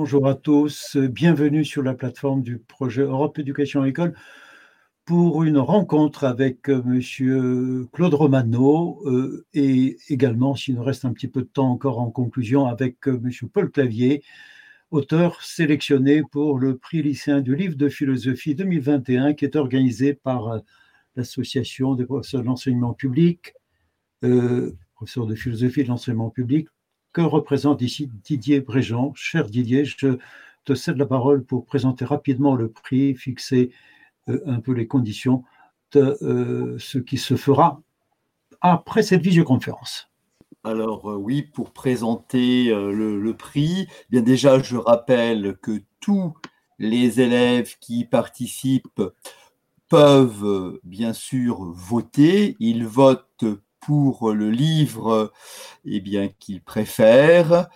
Bonjour à tous, bienvenue sur la plateforme du projet Europe Éducation École pour une rencontre avec euh, Monsieur Claude Romano euh, et également, s'il nous reste un petit peu de temps encore en conclusion, avec euh, Monsieur Paul Clavier, auteur sélectionné pour le prix lycéen du livre de philosophie 2021 qui est organisé par l'Association des professeurs de l'enseignement public, professeurs de philosophie de l'enseignement public, que représente ici Didier Bréjean? Cher Didier, je te cède la parole pour présenter rapidement le prix, fixer euh, un peu les conditions de euh, ce qui se fera après cette visioconférence. Alors euh, oui, pour présenter le, prix, eh bien déjà je rappelle que tous les élèves qui participent peuvent bien sûr voter. Ils votent pour le livre eh bien qu'ils préfèrent.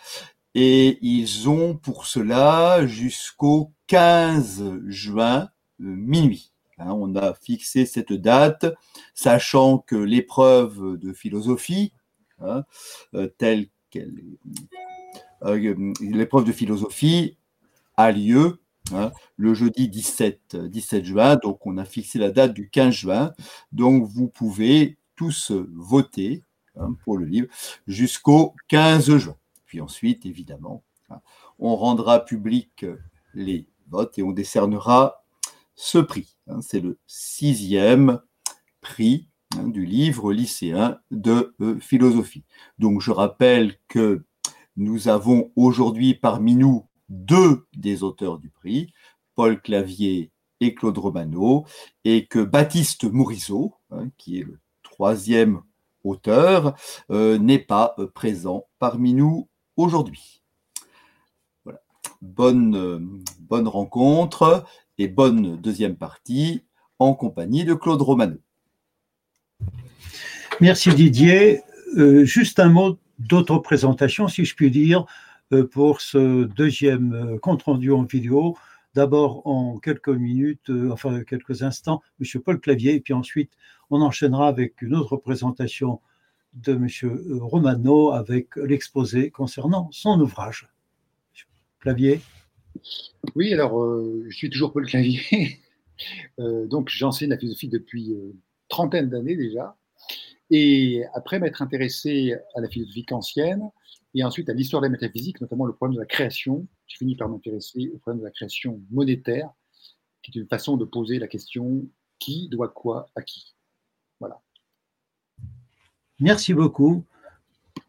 Et ils ont pour cela jusqu'au 15 juin minuit. Hein, on a fixé cette date, sachant que l'épreuve de philosophie, hein, euh, telle qu'elle euh, l'épreuve de philosophie a lieu hein, le jeudi 17, 17 juin, donc on a fixé la date du 15 juin, donc vous pouvez tous voter pour le livre jusqu'au 15 juin. Puis ensuite, évidemment, on rendra public les votes et on décernera ce prix. Hein, c'est le sixième prix hein, du livre lycéen de euh, philosophie. Donc je rappelle que nous avons aujourd'hui parmi nous deux des auteurs du prix, Paul Clavier et Claude Romano, et que Baptiste hein, qui est le troisième auteur, euh, n'est pas euh, présent parmi nous aujourd'hui. Voilà. Bonne, bonne rencontre et bonne deuxième partie en compagnie de Claude Romano. Merci Didier. Euh, juste un mot d'auto-présentation, si je puis dire, euh, pour ce deuxième euh, compte-rendu en vidéo. D'abord en quelques minutes, enfin quelques instants, M. Paul Clavier, et puis ensuite on enchaînera avec une autre présentation de M. Romano avec l'exposé concernant son ouvrage. Clavier. Oui, alors euh, je suis toujours Paul Clavier. Euh, donc j'enseigne la philosophie depuis euh, trentaine d'années déjà. Et après m'être intéressé à la philosophie kantienne et ensuite à l'histoire de la métaphysique, notamment le problème de la création, j'ai fini par m'intéresser au problème de la création monétaire, qui est une façon de poser la question qui doit quoi à qui? Merci beaucoup.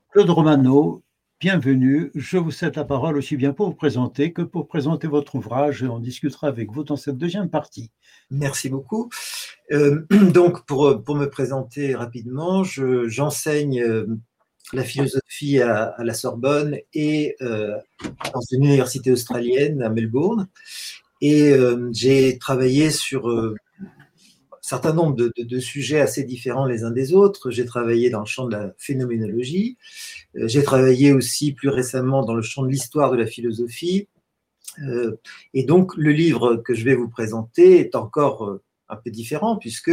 Claude Romano, bienvenue. Je vous cède la parole aussi bien pour vous présenter que pour présenter votre ouvrage on discutera avec vous dans cette deuxième partie. Merci beaucoup. Euh, donc, pour, me présenter rapidement, j'enseigne euh, la philosophie à, la Sorbonne et euh, dans une université australienne à Melbourne. Et j'ai travaillé sur certain nombre de, sujets assez différents les uns des autres. J'ai travaillé dans le champ de la phénoménologie. Euh, j'ai travaillé aussi plus récemment dans le champ de l'histoire de la philosophie. Euh, et donc, le livre que je vais vous présenter est encore euh, un peu différent puisque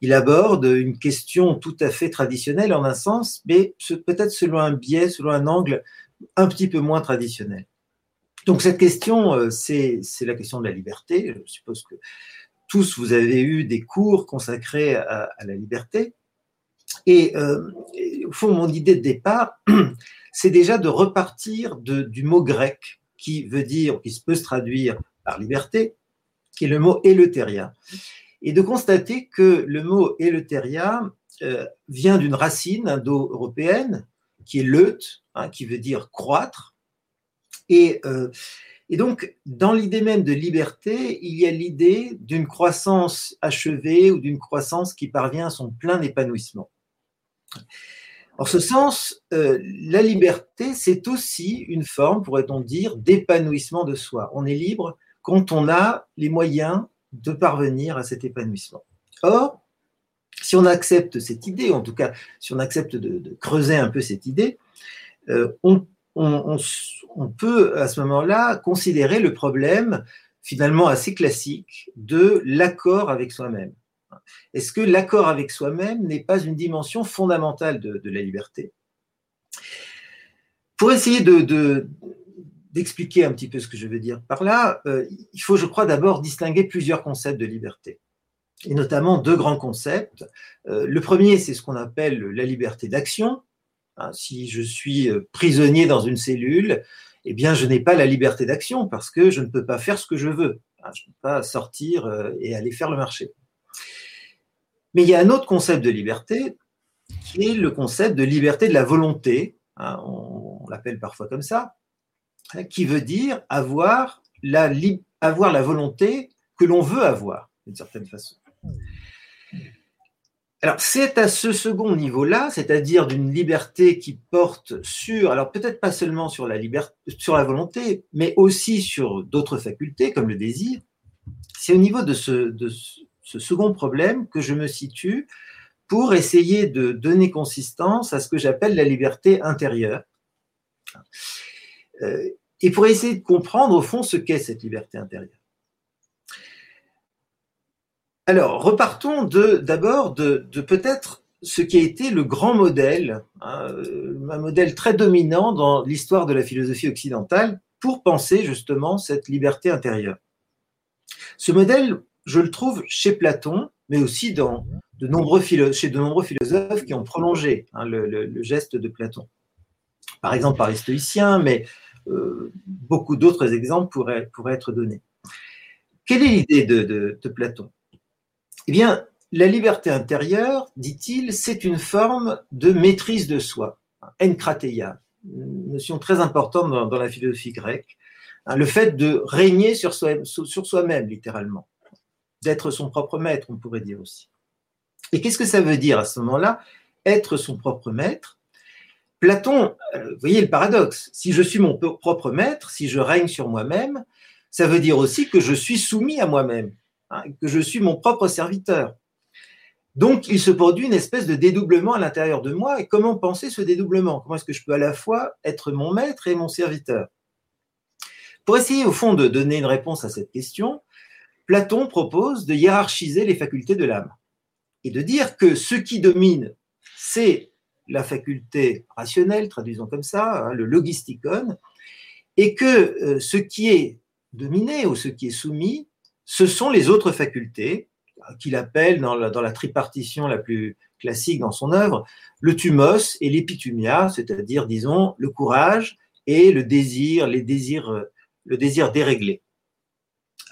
il aborde une question tout à fait traditionnelle en un sens, mais peut-être selon un biais, selon un angle un petit peu moins traditionnel. Donc cette question, c'est la question de la liberté. Je suppose que tous, vous avez eu des cours consacrés à, la liberté. Euh, et, au fond, mon idée de départ, c'est déjà de repartir du mot grec qui veut dire, qui peut se traduire par liberté, qui est le mot éleutéria. Et de constater que le mot éleutéria euh, vient d'une racine indo-européenne qui est leut, hein, qui veut dire croître. Et euh, et donc, dans l'idée même de liberté, il y a l'idée d'une croissance achevée ou d'une croissance qui parvient à son plein épanouissement. En ce sens, euh, la liberté, c'est aussi une forme, pourrait-on dire, d'épanouissement de soi. On est libre quand on a les moyens de parvenir à cet épanouissement. Or, si on accepte cette idée, en tout cas, si on accepte de, creuser un peu cette idée, euh, on on, peut à ce moment-là considérer le problème finalement assez classique de l'accord avec soi-même. Est-ce que l'accord avec soi-même n'est pas une dimension fondamentale de, la liberté? Pour essayer de, d'expliquer un petit peu ce que je veux dire par là, il faut, je crois, d'abord distinguer plusieurs concepts de liberté, et notamment deux grands concepts. le premier, c'est ce qu'on appelle la liberté d'action. Hein, si je suis prisonnier dans une cellule, eh bien, je n'ai pas la liberté d'action parce que je ne peux pas faire ce que je veux. Hein, je ne peux pas sortir et aller faire le marché. Mais il y a un autre concept de liberté qui est le concept de liberté de la volonté, hein, on, l'appelle parfois comme ça, qui veut dire avoir la volonté que l'on veut avoir, d'une certaine façon. Alors, c'est à ce second niveau-là, c'est-à-dire d'une liberté qui porte sur, alors peut-être pas seulement sur la, liberté, sur la volonté, mais aussi sur d'autres facultés comme le désir, c'est au niveau de ce, de ce second problème que je me situe pour essayer de donner consistance à ce que j'appelle la liberté intérieure. Euh, et pour essayer de comprendre au fond ce qu'est cette liberté intérieure. Alors, repartons d'abord de, peut-être ce qui a été le grand modèle, hein, un modèle très dominant dans l'histoire de la philosophie occidentale pour penser justement cette liberté intérieure. Ce modèle, je le trouve chez Platon, mais aussi chez de nombreux philosophes qui ont prolongé hein, le, geste de Platon. Par exemple par les stoïciens, mais euh, beaucoup d'autres exemples pourraient, être donnés. Quelle est l'idée de, Platon? Eh bien, la liberté intérieure, dit-il, c'est une forme de maîtrise de soi, enkrateia, notion très importante dans, la philosophie grecque, hein, le fait de régner sur soi-même, littéralement, d'être son propre maître, on pourrait dire aussi. Et qu'est-ce que ça veut dire à ce moment-là Être son propre maître? Platon, euh, voyez le paradoxe, si je suis mon propre maître, si je règne sur moi-même, ça veut dire aussi que je suis soumis à moi-même, hein, que je suis mon propre serviteur. Donc, il se produit une espèce de dédoublement à l'intérieur de moi. Et comment penser ce dédoublement? Comment est-ce que je peux à la fois être mon maître et mon serviteur? Pour essayer, au fond, de donner une réponse à cette question, Platon propose de hiérarchiser les facultés de l'âme et de dire que ce qui domine, c'est la faculté rationnelle, traduisons comme ça, hein, le logisticon, et que euh, ce qui est dominé ou ce qui est soumis, ce sont les autres facultés, qu'il appelle dans la, tripartition la plus classique dans son œuvre, le thumos et l'épitumia, c'est-à-dire, disons, le courage et le désir, les désirs, le désir déréglé.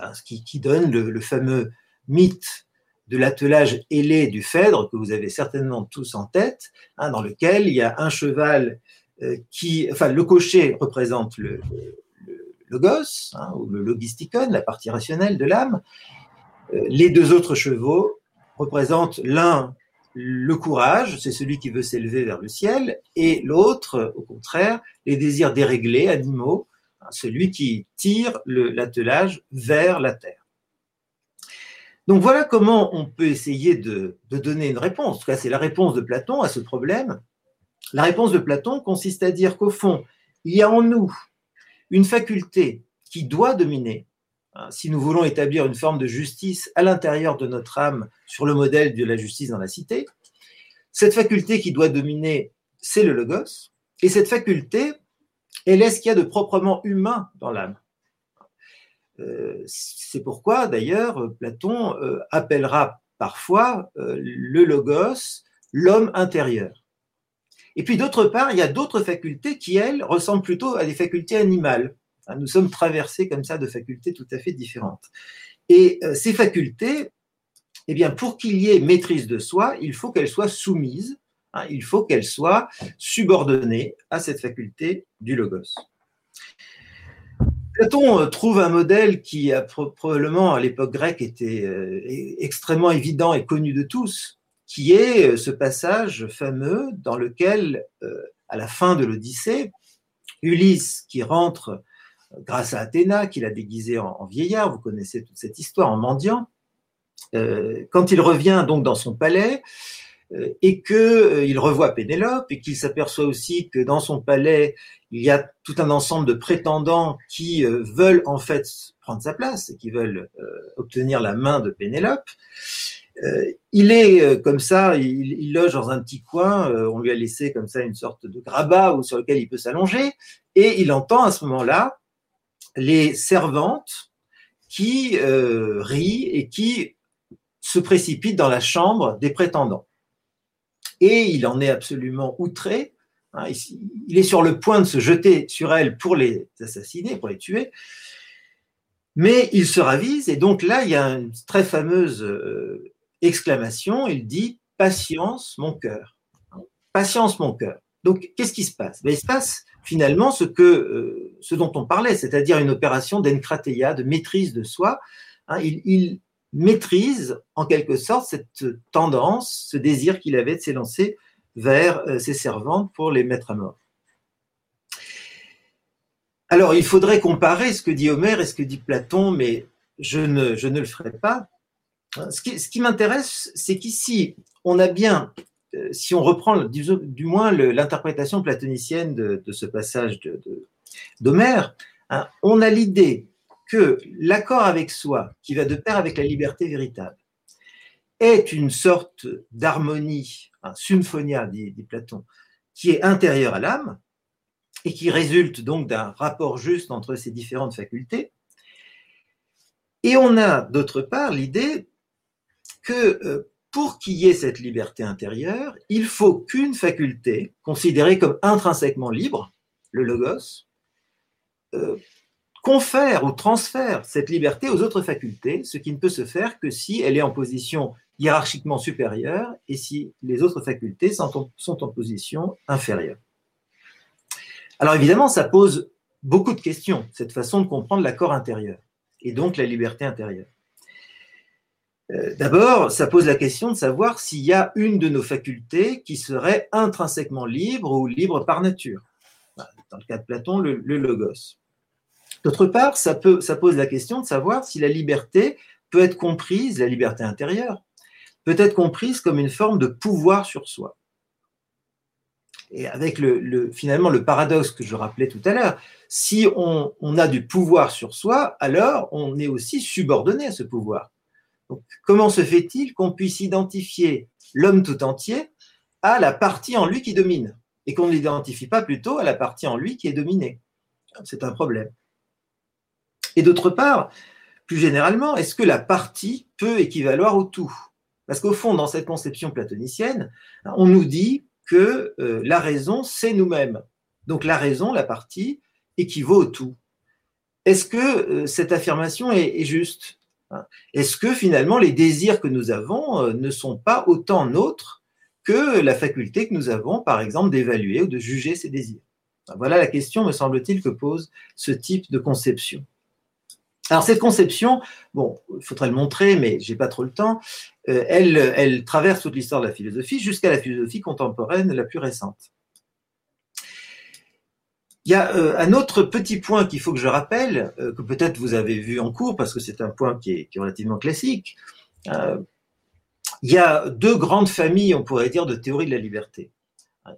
Hein, ce qui, donne le, le fameux mythe de l'attelage ailé du Phèdre, que vous avez certainement tous en tête, hein, dans lequel il y a un cheval euh, qui, enfin, le cocher représente le, logos, hein, ou le logisticon, la partie rationnelle de l'âme. Euh, les deux autres chevaux représentent l'un le courage, c'est celui qui veut s'élever vers le ciel, et l'autre, au contraire, les désirs déréglés, animaux, hein, celui qui tire l'attelage vers la terre. Donc voilà comment on peut essayer de, donner une réponse. En tout cas, c'est la réponse de Platon à ce problème. La réponse de Platon consiste à dire qu'au fond, il y a en nous une faculté qui doit dominer. Hein, si nous voulons établir une forme de justice à l'intérieur de notre âme sur le modèle de la justice dans la cité, cette faculté qui doit dominer, c'est le logos. Et cette faculté, elle est ce qu'il y a de proprement humain dans l'âme. Euh, c'est pourquoi, d'ailleurs, Platon euh, appellera parfois euh, le logos l'homme intérieur. Et puis d'autre part, il y a d'autres facultés qui, elles, ressemblent plutôt à des facultés animales. Hein, nous sommes traversés comme ça de facultés tout à fait différentes. Et ces facultés, eh bien, pour qu'il y ait maîtrise de soi, il faut qu'elles soient soumises, hein, il faut qu'elles soient subordonnées à cette faculté du logos. Platon euh, trouve un modèle qui probablement à l'époque grecque était euh, extrêmement évident et connu de tous, qui est euh, ce passage fameux dans lequel, à la fin de l'Odyssée, Ulysse qui rentre grâce à Athéna, qui l'a déguisé en, vieillard, vous connaissez toute cette histoire, en mendiant, quand il revient donc dans son palais, euh, et qu'il euh, revoit Pénélope et qu'il s'aperçoit aussi que dans son palais, il y a tout un ensemble de prétendants qui euh, veulent en fait prendre sa place et qui veulent obtenir la main de Pénélope. Il est comme ça, il, loge dans un petit coin, on lui a laissé comme ça une sorte de grabat sur lequel il peut s'allonger, et il entend à ce moment-là les servantes qui euh, rient et qui se précipitent dans la chambre des prétendants. Et il en est absolument outré. Hein, il est sur le point de se jeter sur elles pour les assassiner, pour les tuer. Mais il se ravise et donc là, il y a une très fameuse euh, exclamation. Il dit Patience, mon cœur. Patience, mon cœur. Donc, qu'est-ce qui se passe? Ben, Il se passe finalement ce, que, euh, ce dont on parlait, c'est-à-dire une opération d'enkrateia, de maîtrise de soi. Hein, il, maîtrise en quelque sorte cette tendance, ce désir qu'il avait de s'élancer vers euh, ses servantes pour les mettre à mort. Alors, il faudrait comparer ce que dit Homère et ce que dit Platon, mais je ne, je ne le ferai pas. Ce qui, ce qui m'intéresse, c'est qu'ici, on a bien euh, si on reprend du, moins l'interprétation platonicienne de, ce passage d'Homère, hein, on a l'idée que l'accord avec soi, qui va de pair avec la liberté véritable, est une sorte d'harmonie, un symphonia, dit, dit, Platon, qui est intérieure à l'âme et qui résulte donc d'un rapport juste entre ces différentes facultés. Et on a d'autre part l'idée que euh, pour qu'il y ait cette liberté intérieure, il faut qu'une faculté, considérée comme intrinsèquement libre, le logos, euh, confère ou transfère cette liberté aux autres facultés, ce qui ne peut se faire que si elle est en position hiérarchiquement supérieure et si les autres facultés sont en position inférieure. Alors évidemment, ça pose beaucoup de questions, cette façon de comprendre l'accord intérieur et donc la liberté intérieure. Euh, d'abord, ça pose la question de savoir s'il y a une de nos facultés qui serait intrinsèquement libre ou libre par nature. Dans le cas de Platon, le, logos. D'autre part, ça, pose la question de savoir si la liberté peut être comprise, la liberté intérieure, peut être comprise comme une forme de pouvoir sur soi. Et avec le, finalement le paradoxe que je rappelais tout à l'heure, si on, a du pouvoir sur soi, alors on est aussi subordonné à ce pouvoir comment se fait-il qu'on puisse identifier l'homme tout entier à la partie en lui qui domine et qu'on ne l'identifie pas plutôt à la partie en lui qui est dominée? C'est un problème. Et d'autre part, plus généralement, est-ce que la partie peut équivaloir au tout? Parce qu'au fond, dans cette conception platonicienne, on nous dit que euh, la raison, c'est nous-mêmes. Donc la raison, la partie, équivaut au tout. Est-ce que euh, cette affirmation est juste? Est-ce que finalement les désirs que nous avons euh, ne sont pas autant nôtres que la faculté que nous avons, par exemple, d'évaluer ou de juger ces désirs? Voilà la question, me semble-t-il, que pose ce type de conception. Alors cette conception, bon, il faudrait le montrer, mais j'ai pas trop le temps. Euh, elle traverse toute l'histoire de la philosophie jusqu'à la philosophie contemporaine la plus récente. Il y a euh, un autre petit point qu'il faut que je rappelle, euh, que peut-être vous avez vu en cours, parce que c'est un point qui est, relativement classique. Euh, il y a deux grandes familles, on pourrait dire, de théories de la liberté.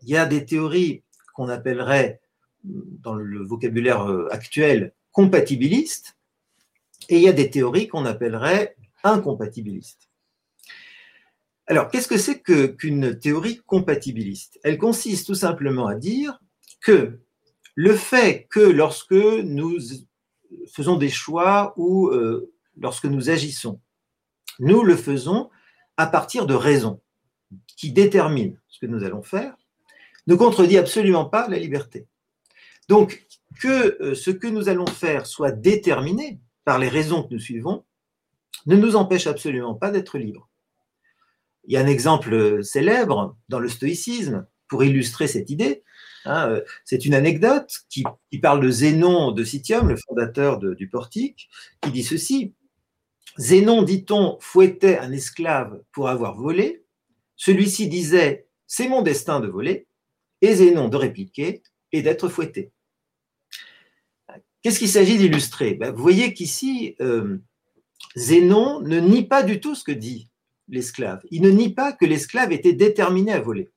Il y a des théories qu'on appellerait, dans le vocabulaire actuel, compatibilistes, et il y a des théories qu'on appellerait incompatibilistes. Alors, qu'est-ce que c'est qu'une théorie compatibiliste? Elle consiste tout simplement à dire que le fait que lorsque nous faisons des choix ou euh, lorsque nous agissons, nous le faisons à partir de raisons qui déterminent ce que nous allons faire, ne contredit absolument pas la liberté. Donc, que euh, ce que nous allons faire soit déterminé par les raisons que nous suivons ne nous empêche absolument pas d'être libres. Il y a un exemple célèbre dans le stoïcisme pour illustrer cette idée. Hein, euh, c'est une anecdote qui, parle de Zénon de Citium, le fondateur du portique, qui dit ceci. Zénon, dit-on, fouettait un esclave pour avoir volé. Celui-ci disait C'est mon destin de voler. Et Zénon de répliquer et d'être fouetté. Qu'est-ce qu'il s'agit d'illustrer? Ben, Vous voyez qu'ici, euh, Zénon ne nie pas du tout ce que dit l'esclave. Il ne nie pas que l'esclave était déterminé à voler.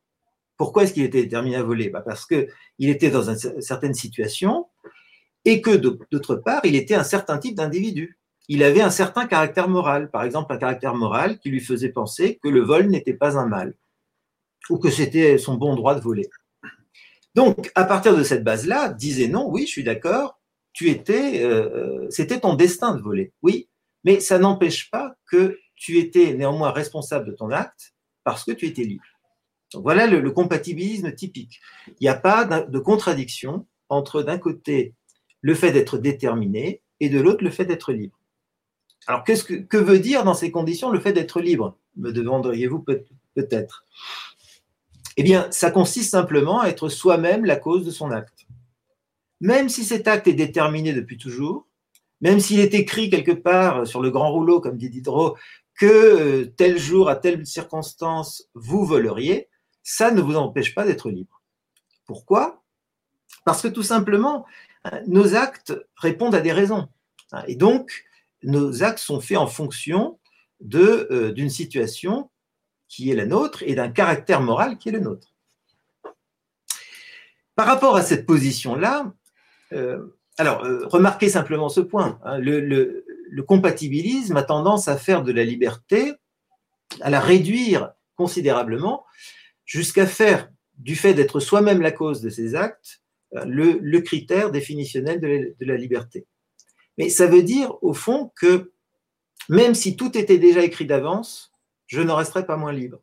Pourquoi est-ce qu'il était déterminé à voler? Bah, Parce qu'il était dans une certaine situation et que d'autre part, il était un certain type d'individu. Il avait un certain caractère moral, par exemple un caractère moral qui lui faisait penser que le vol n'était pas un mal ou que c'était son bon droit de voler. Donc, à partir de cette base-là, disait non, oui, je suis d'accord, tu étais, euh, c'était ton destin de voler, oui, mais ça n'empêche pas que tu étais néanmoins responsable de ton acte parce que tu étais libre. Voilà le, compatibilisme typique. Il n'y a pas de contradiction entre d'un côté le fait d'être déterminé et de l'autre le fait d'être libre. Alors que, veut dire dans ces conditions le fait d'être libre? Me demanderiez-vous peut-être Eh bien, ça consiste simplement à être soi-même la cause de son acte. Même si cet acte est déterminé depuis toujours, même s'il est écrit quelque part sur le grand rouleau, comme dit Diderot, que euh, tel jour, à telle circonstance, vous voleriez, ça ne vous empêche pas d'être libre. Pourquoi? Parce que tout simplement, hein, nos actes répondent à des raisons. Hein, et donc, nos actes sont faits en fonction euh, d'une situation qui est la nôtre et d'un caractère moral qui est le nôtre. Par rapport à cette position-là, euh, alors, euh, remarquez simplement ce point. Hein, le, compatibilisme a tendance à faire de la liberté, à la réduire considérablement, jusqu'à faire du fait d'être soi-même la cause de ses actes le, critère définitionnel de la liberté. Mais ça veut dire, au fond, que même si tout était déjà écrit d'avance, je ne resterai pas moins libre.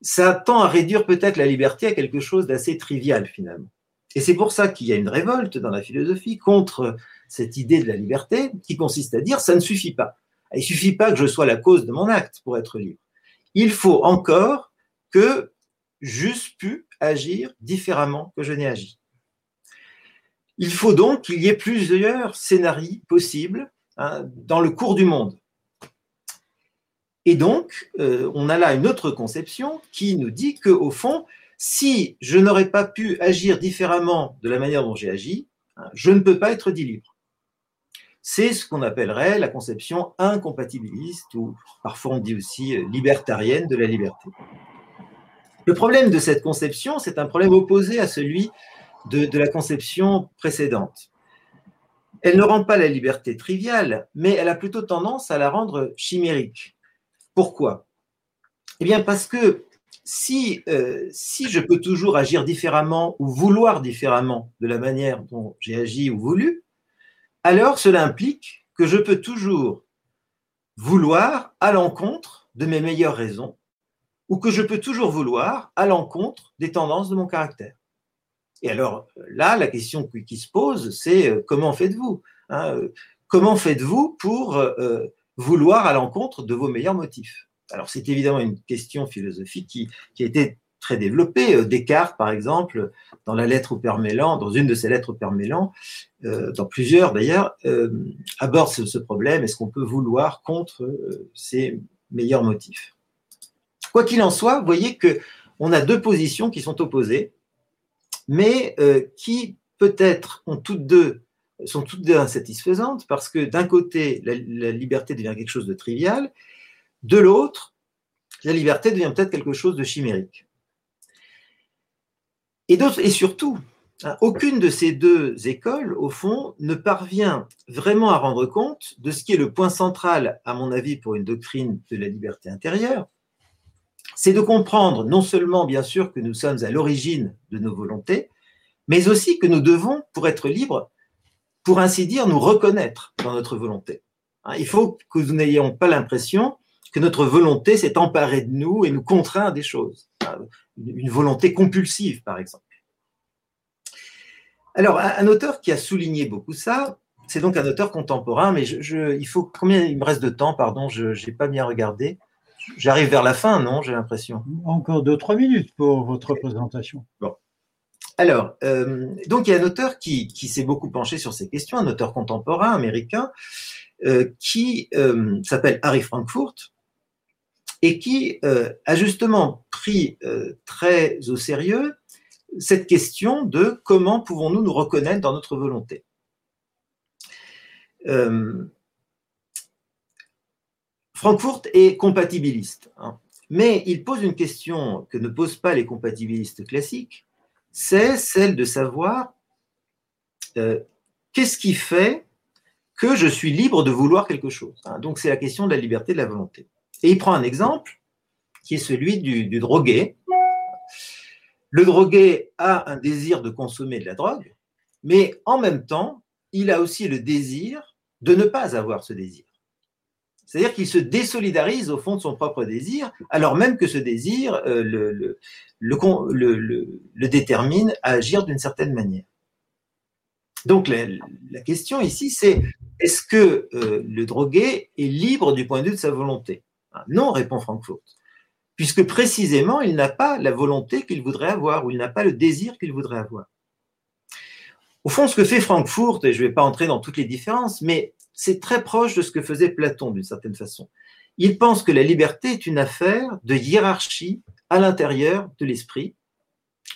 Ça tend à réduire peut-être la liberté à quelque chose d'assez trivial finalement. Et c'est pour ça qu'il y a une révolte dans la philosophie contre cette idée de la liberté qui consiste à dire ça ne suffit pas. Il ne suffit pas que je sois la cause de mon acte pour être libre. Il faut encore que j'eusse pu agir différemment que je n'ai agi. Il faut donc qu'il y ait plusieurs scénarios possibles Hein, dans le cours du monde. Et donc, euh, on a là une autre conception qui nous dit qu'au fond, si je n'aurais pas pu agir différemment de la manière dont j'ai agi, hein, je ne peux pas être dit libre. C'est ce qu'on appellerait la conception incompatibiliste, ou parfois on dit aussi euh, libertarienne de la liberté. Le problème de cette conception, c'est un problème opposé à celui de la conception précédente. Elle ne rend pas la liberté triviale, mais elle a plutôt tendance à la rendre chimérique. Pourquoi? Eh bien parce que si, euh, si je peux toujours agir différemment ou vouloir différemment de la manière dont j'ai agi ou voulu, alors cela implique que je peux toujours vouloir à l'encontre de mes meilleures raisons ou que je peux toujours vouloir à l'encontre des tendances de mon caractère. Et alors là, la question qui se pose, c'est euh, comment faites-vous hein, euh, Comment faites-vous pour euh, vouloir à l'encontre de vos meilleurs motifs? Alors c'est évidemment une question philosophique qui, a été très développée. Descartes, par exemple, dans la lettre au Père Mélan, dans une de ses lettres au Père Mélan, dans plusieurs d'ailleurs, aborde ce, ce, problème. Est-ce qu'on peut vouloir contre ses meilleurs motifs? Quoi qu'il en soit, vous voyez que on a deux positions qui sont opposées mais euh, qui peut-être ont toutes deux sont toutes deux insatisfaisantes parce que d'un côté, la, liberté devient quelque chose de trivial, de l'autre, la liberté devient peut-être quelque chose de chimérique. Et, et surtout, hein, aucune de ces deux écoles, au fond, ne parvient vraiment à rendre compte de ce qui est le point central, à mon avis, pour une doctrine de la liberté intérieure, c'est de comprendre non seulement, bien sûr, que nous sommes à l'origine de nos volontés, mais aussi que nous devons, pour être libres, pour ainsi dire, nous reconnaître dans notre volonté. Hein, il faut que nous n'ayons pas l'impression que notre volonté s'est emparée de nous et nous contraint à des choses. Hein, une volonté compulsive, par exemple. Alors, un auteur qui a souligné beaucoup ça, c'est donc un auteur contemporain, mais il faut combien il me reste de temps, pardon, je n'ai pas bien regardé. J'arrive vers la fin, non J'ai l'impression. Encore deux, trois minutes pour votre présentation. Bon. Alors, euh, donc il y a un auteur qui, s'est beaucoup penché sur ces questions, un auteur contemporain américain, euh, qui euh, s'appelle Harry Frankfurt, et qui a justement pris très au sérieux cette question de comment pouvons-nous nous reconnaître dans notre volonté. Frankfurt est compatibiliste, hein. mais il pose une question que ne posent pas les compatibilistes classiques, c'est celle de savoir euh, qu'est-ce qui fait que je suis libre de vouloir quelque chose. Hein. Donc c'est la question de la liberté de la volonté. Et il prend un exemple qui est celui du, du drogué. Le drogué a un désir de consommer de la drogue, mais en même temps, il a aussi le désir de ne pas avoir ce désir. C'est-à-dire qu'il se désolidarise au fond de son propre désir, alors même que ce désir euh, le, détermine à agir d'une certaine manière. Donc la, question ici, c'est est-ce que euh, le drogué est libre du point de vue de sa volonté? Ah, Non, répond Frankfurt, puisque précisément, il n'a pas la volonté qu'il voudrait avoir, ou il n'a pas le désir qu'il voudrait avoir. Au fond, ce que fait Frankfurt, et je ne vais pas entrer dans toutes les différences, mais c'est très proche de ce que faisait Platon d'une certaine façon. Il pense que la liberté est une affaire de hiérarchie à l'intérieur de l'esprit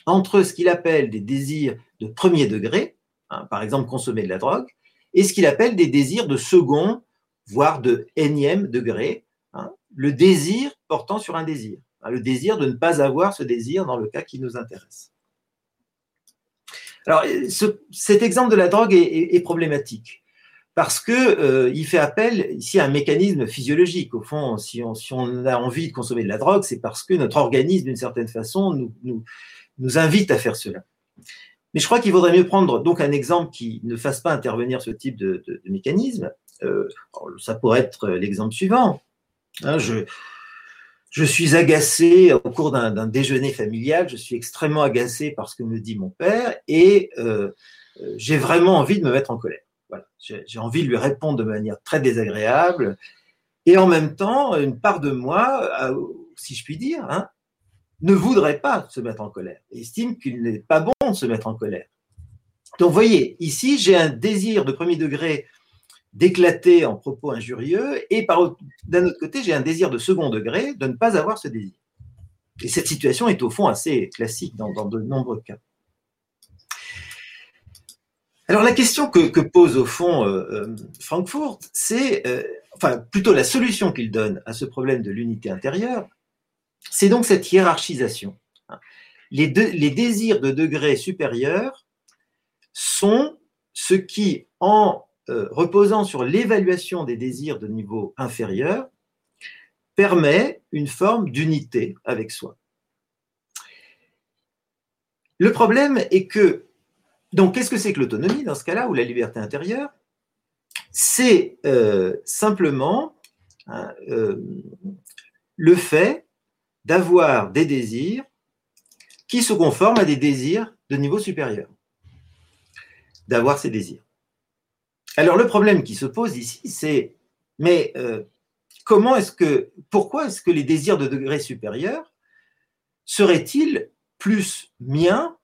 entre ce qu'il appelle des désirs de premier degré, hein, par exemple consommer de la drogue, et ce qu'il appelle des désirs de second, voire de énième degré, hein, le désir portant sur un désir, hein, le désir de ne pas avoir ce désir dans le cas qui nous intéresse. Alors, cet exemple de la drogue est problématique parce que euh, il fait appel ici à un mécanisme physiologique. Au fond, si on, a envie de consommer de la drogue, c'est parce que notre organisme, d'une certaine façon, nous, nous, invite à faire cela. Mais je crois qu'il vaudrait mieux prendre donc un exemple qui ne fasse pas intervenir ce type de, mécanisme. Euh, ça pourrait être l'exemple suivant. Hein, je, je suis agacé au cours d'un déjeuner familial, je suis extrêmement agacé par ce que me dit mon père et euh, j'ai vraiment envie de me mettre en colère. J'ai envie de lui répondre de manière très désagréable. Et en même temps, une part de moi, euh, si je puis dire, hein, ne voudrait pas se mettre en colère estime qu'il n'est pas bon de se mettre en colère. Donc, voyez, ici, j'ai un désir de premier degré d'éclater en propos injurieux et d'un autre côté, j'ai un désir de second degré de ne pas avoir ce désir. Et cette situation est au fond assez classique dans de nombreux cas. Alors la question que, pose au fond euh, euh, Frankfurt, c'est, euh, enfin plutôt la solution qu'il donne à ce problème de l'unité intérieure, c'est donc cette hiérarchisation. Les, désirs de degré supérieur sont ce qui, en reposant sur l'évaluation des désirs de niveau inférieur, permet une forme d'unité avec soi. Le problème est que donc, qu'est-ce que c'est que l'autonomie dans ce cas-là, ou la liberté intérieure? C'est euh, simplement hein, euh, le fait d'avoir des désirs qui se conforment à des désirs de niveau supérieur. D'avoir ces désirs. Alors, le problème qui se pose ici, c'est mais euh, comment est-ce que, pourquoi est-ce que les désirs de degré supérieur seraient-ils plus miens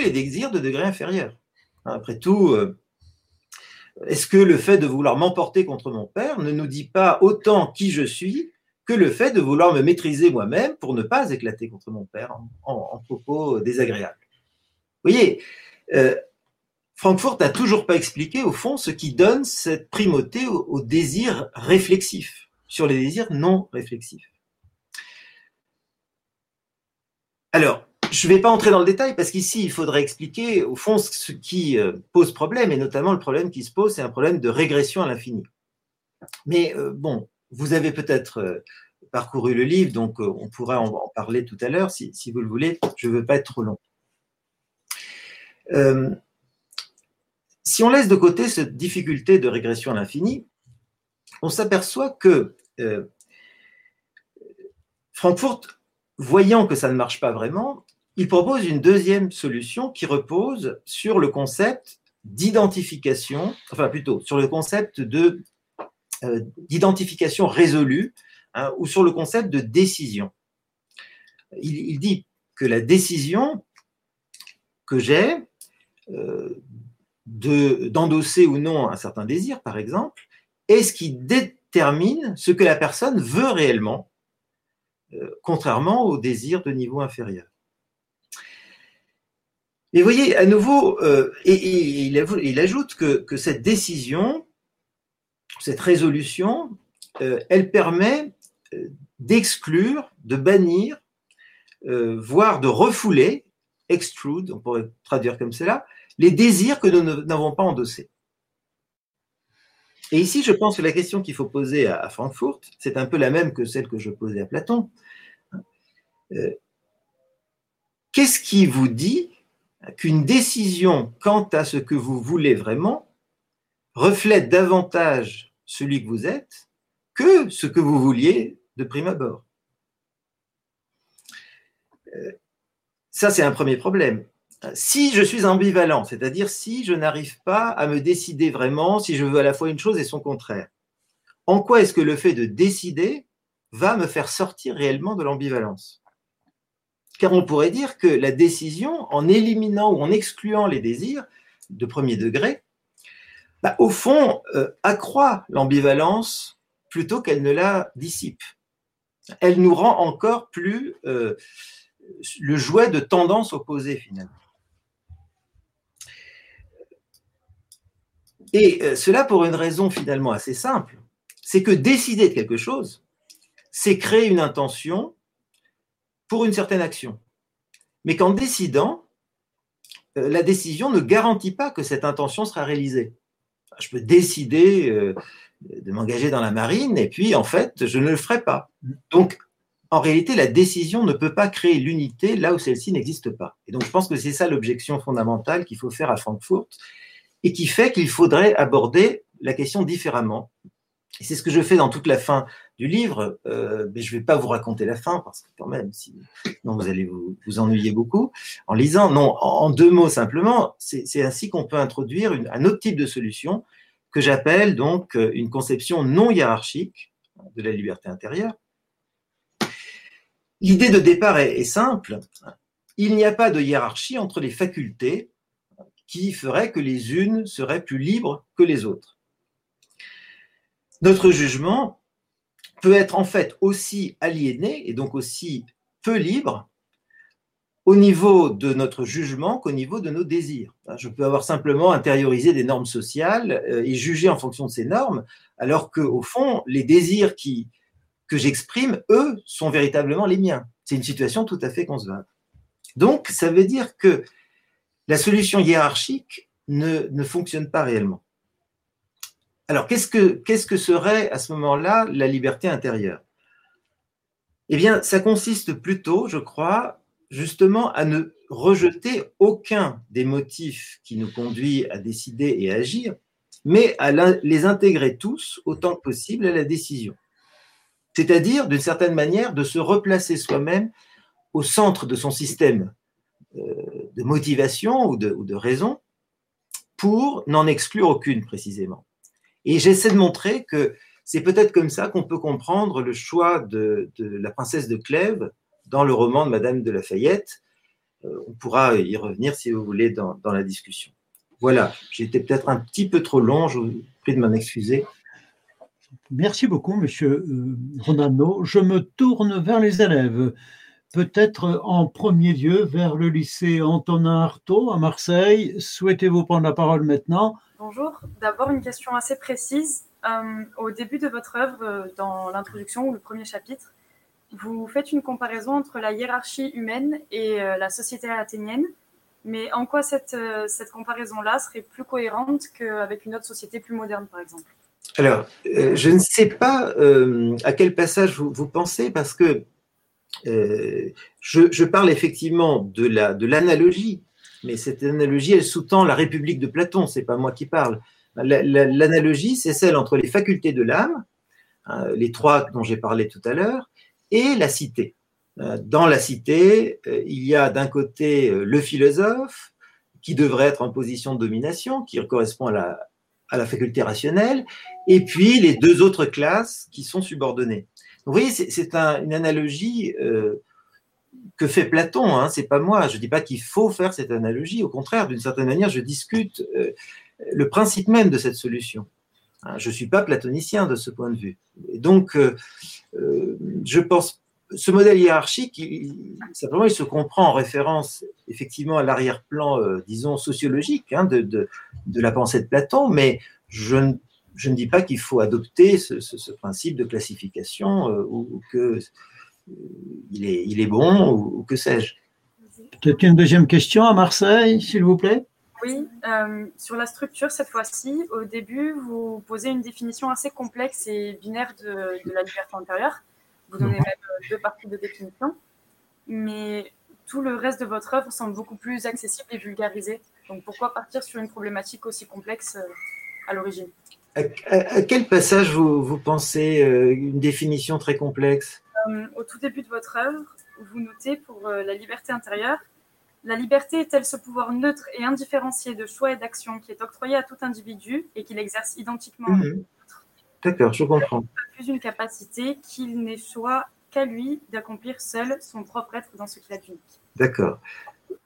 les désirs de degré inférieur. Après tout, euh, est-ce que le fait de vouloir m'emporter contre mon père ne nous dit pas autant qui je suis que le fait de vouloir me maîtriser moi-même pour ne pas éclater contre mon père en, propos désagréables? Vous voyez, euh, Frankfurt n'a toujours pas expliqué au fond ce qui donne cette primauté au, au désir réflexif sur les désirs non réflexifs. Alors, je ne vais pas entrer dans le détail parce qu'ici, il faudrait expliquer au fond ce qui euh, pose problème, et notamment le problème qui se pose, c'est un problème de régression à l'infini. Mais euh, bon, vous avez peut-être euh, parcouru le livre, donc on pourra en, parler tout à l'heure si, vous le voulez. Je ne veux pas être trop long. si on laisse de côté cette difficulté de régression à l'infini, on s'aperçoit que Frankfurt, voyant que ça ne marche pas vraiment, il propose une deuxième solution qui repose sur le concept d'identification, enfin plutôt sur le concept euh, d'identification résolue hein, ou sur le concept de décision. Il, dit que la décision que j'ai euh, d'endosser ou non un certain désir, par exemple, est ce qui détermine ce que la personne veut réellement, euh, contrairement au désir de niveau inférieur. Et vous voyez, à nouveau, euh, il, ajoute que, cette décision, cette résolution, euh, elle permet euh, d'exclure, de bannir, voire de refouler, extrude, on pourrait traduire comme cela, les désirs que nous n'avons pas endossés. Et ici, je pense que la question qu'il faut poser à, Frankfurt, c'est un peu la même que celle que je posais à Platon. Qu'est-ce qui vous dit qu'une décision quant à ce que vous voulez vraiment reflète davantage celui que vous êtes que ce que vous vouliez de prime abord. Euh, ça, c'est un premier problème. Si je suis ambivalent, c'est-à-dire si je n'arrive pas à me décider vraiment, si je veux à la fois une chose et son contraire, en quoi est-ce que le fait de décider va me faire sortir réellement de l'ambivalence? Car on pourrait dire que la décision, en éliminant ou en excluant les désirs de premier degré, bah, au fond, euh, accroît l'ambivalence plutôt qu'elle ne la dissipe. Elle nous rend encore plus euh, le jouet de tendances opposées finalement. Et euh, cela pour une raison finalement assez simple, c'est que décider de quelque chose, c'est créer une intention pour une certaine action. Mais qu'en décidant, euh, la décision ne garantit pas que cette intention sera réalisée. Je peux décider euh, de m'engager dans la marine et puis en fait, je ne le ferai pas. Donc, en réalité, la décision ne peut pas créer l'unité là où celle-ci n'existe pas. Et donc, je pense que c'est ça l'objection fondamentale qu'il faut faire à Francfort et qui fait qu'il faudrait aborder la question différemment. C'est ce que je fais dans toute la fin du livre, euh, mais je ne vais pas vous raconter la fin parce que quand même, sinon vous allez vous, ennuyer beaucoup en lisant. Non, en, deux mots simplement, c'est ainsi qu'on peut introduire un autre type de solution que j'appelle donc euh, une conception non hiérarchique de la liberté intérieure. L'idée de départ est simple. Il n'y a pas de hiérarchie entre les facultés qui ferait que les unes seraient plus libres que les autres. Notre jugement peut être en fait aussi aliéné et donc aussi peu libre au niveau de notre jugement qu'au niveau de nos désirs. Je peux avoir simplement intériorisé des normes sociales euh, et juger en fonction de ces normes, alors qu'au fond, les désirs que j'exprime, eux, sont véritablement les miens. C'est une situation tout à fait concevable. Donc, ça veut dire que la solution hiérarchique ne, fonctionne pas réellement. Alors, qu'est-ce que, serait à ce moment-là la liberté intérieure? Eh bien, ça consiste plutôt, je crois, justement à ne rejeter aucun des motifs qui nous conduit à décider et à agir, mais à les intégrer tous autant que possible à la décision. C'est-à-dire, d'une certaine manière, de se replacer soi-même au centre de son système euh, de motivation ou de, raison pour n'en exclure aucune précisément. Et j'essaie de montrer que c'est peut-être comme ça qu'on peut comprendre le choix de, la princesse de Clèves dans le roman de Madame de Lafayette. Euh, on pourra y revenir si vous voulez dans, la discussion. Voilà, j'ai été peut-être un petit peu trop long, je vous prie de m'en excuser. Merci beaucoup, Monsieur euh, Ronaldo. Je me tourne vers les élèves peut-être en premier lieu vers le lycée Antonin Artaud à Marseille. Souhaitez-vous prendre la parole maintenant? Bonjour. D'abord, une question assez précise. Euh, au début de votre œuvre, euh, dans l'introduction ou le premier chapitre, vous faites une comparaison entre la hiérarchie humaine et euh, la société athénienne. Mais en quoi cette, cette comparaison-là serait plus cohérente qu'avec une autre société plus moderne, par exemple? Alors, je ne sais pas à quel passage vous, pensez, parce que je, parle effectivement de l'analogie, de mais cette analogie, elle sous-tend la République de Platon, c'est pas moi qui parle. L'analogie, c'est celle entre les facultés de l'âme, hein, les trois dont j'ai parlé tout à l'heure, et la cité. Euh, dans la cité, euh, il y a d'un côté le philosophe, qui devrait être en position de domination, qui correspond à la, faculté rationnelle, et puis les deux autres classes qui sont subordonnées. Vous voyez, c'est une analogie euh, que fait Platon, hein, c'est pas moi. Je dis pas qu'il faut faire cette analogie. Au contraire, d'une certaine manière, je discute euh, le principe même de cette solution. Hein, je suis pas platonicien de ce point de vue. Et donc, euh, je pense, ce modèle hiérarchique, il, simplement, il se comprend en référence effectivement à l'arrière-plan, disons, sociologique hein, de, la pensée de Platon, mais je ne dis pas qu'il faut adopter ce, principe de classification euh, ou, que euh, il, est, il, est, bon ou, que sais-je. Peut-être une deuxième question à Marseille, s'il vous plaît. Oui, euh, sur la structure, cette fois-ci, au début, vous posez une définition assez complexe et binaire de, la liberté antérieure. Vous donnez mhm. même deux parties de définition. Mais tout le reste de votre œuvre semble beaucoup plus accessible et vulgarisé. Donc pourquoi partir sur une problématique aussi complexe à l'origine? À, quel passage vous, vous pensez une définition très complexe? Au tout début de votre œuvre, vous notez pour la liberté intérieure la liberté est-elle ce pouvoir neutre et indifférencié de choix et d'action qui est octroyé à tout individu et qu'il exerce identiquement mmh. D'accord, je comprends. Plus une capacité qu'il n'est soit qu'à lui d'accomplir seul son propre être dans ce qu'il a d'unique. D'accord.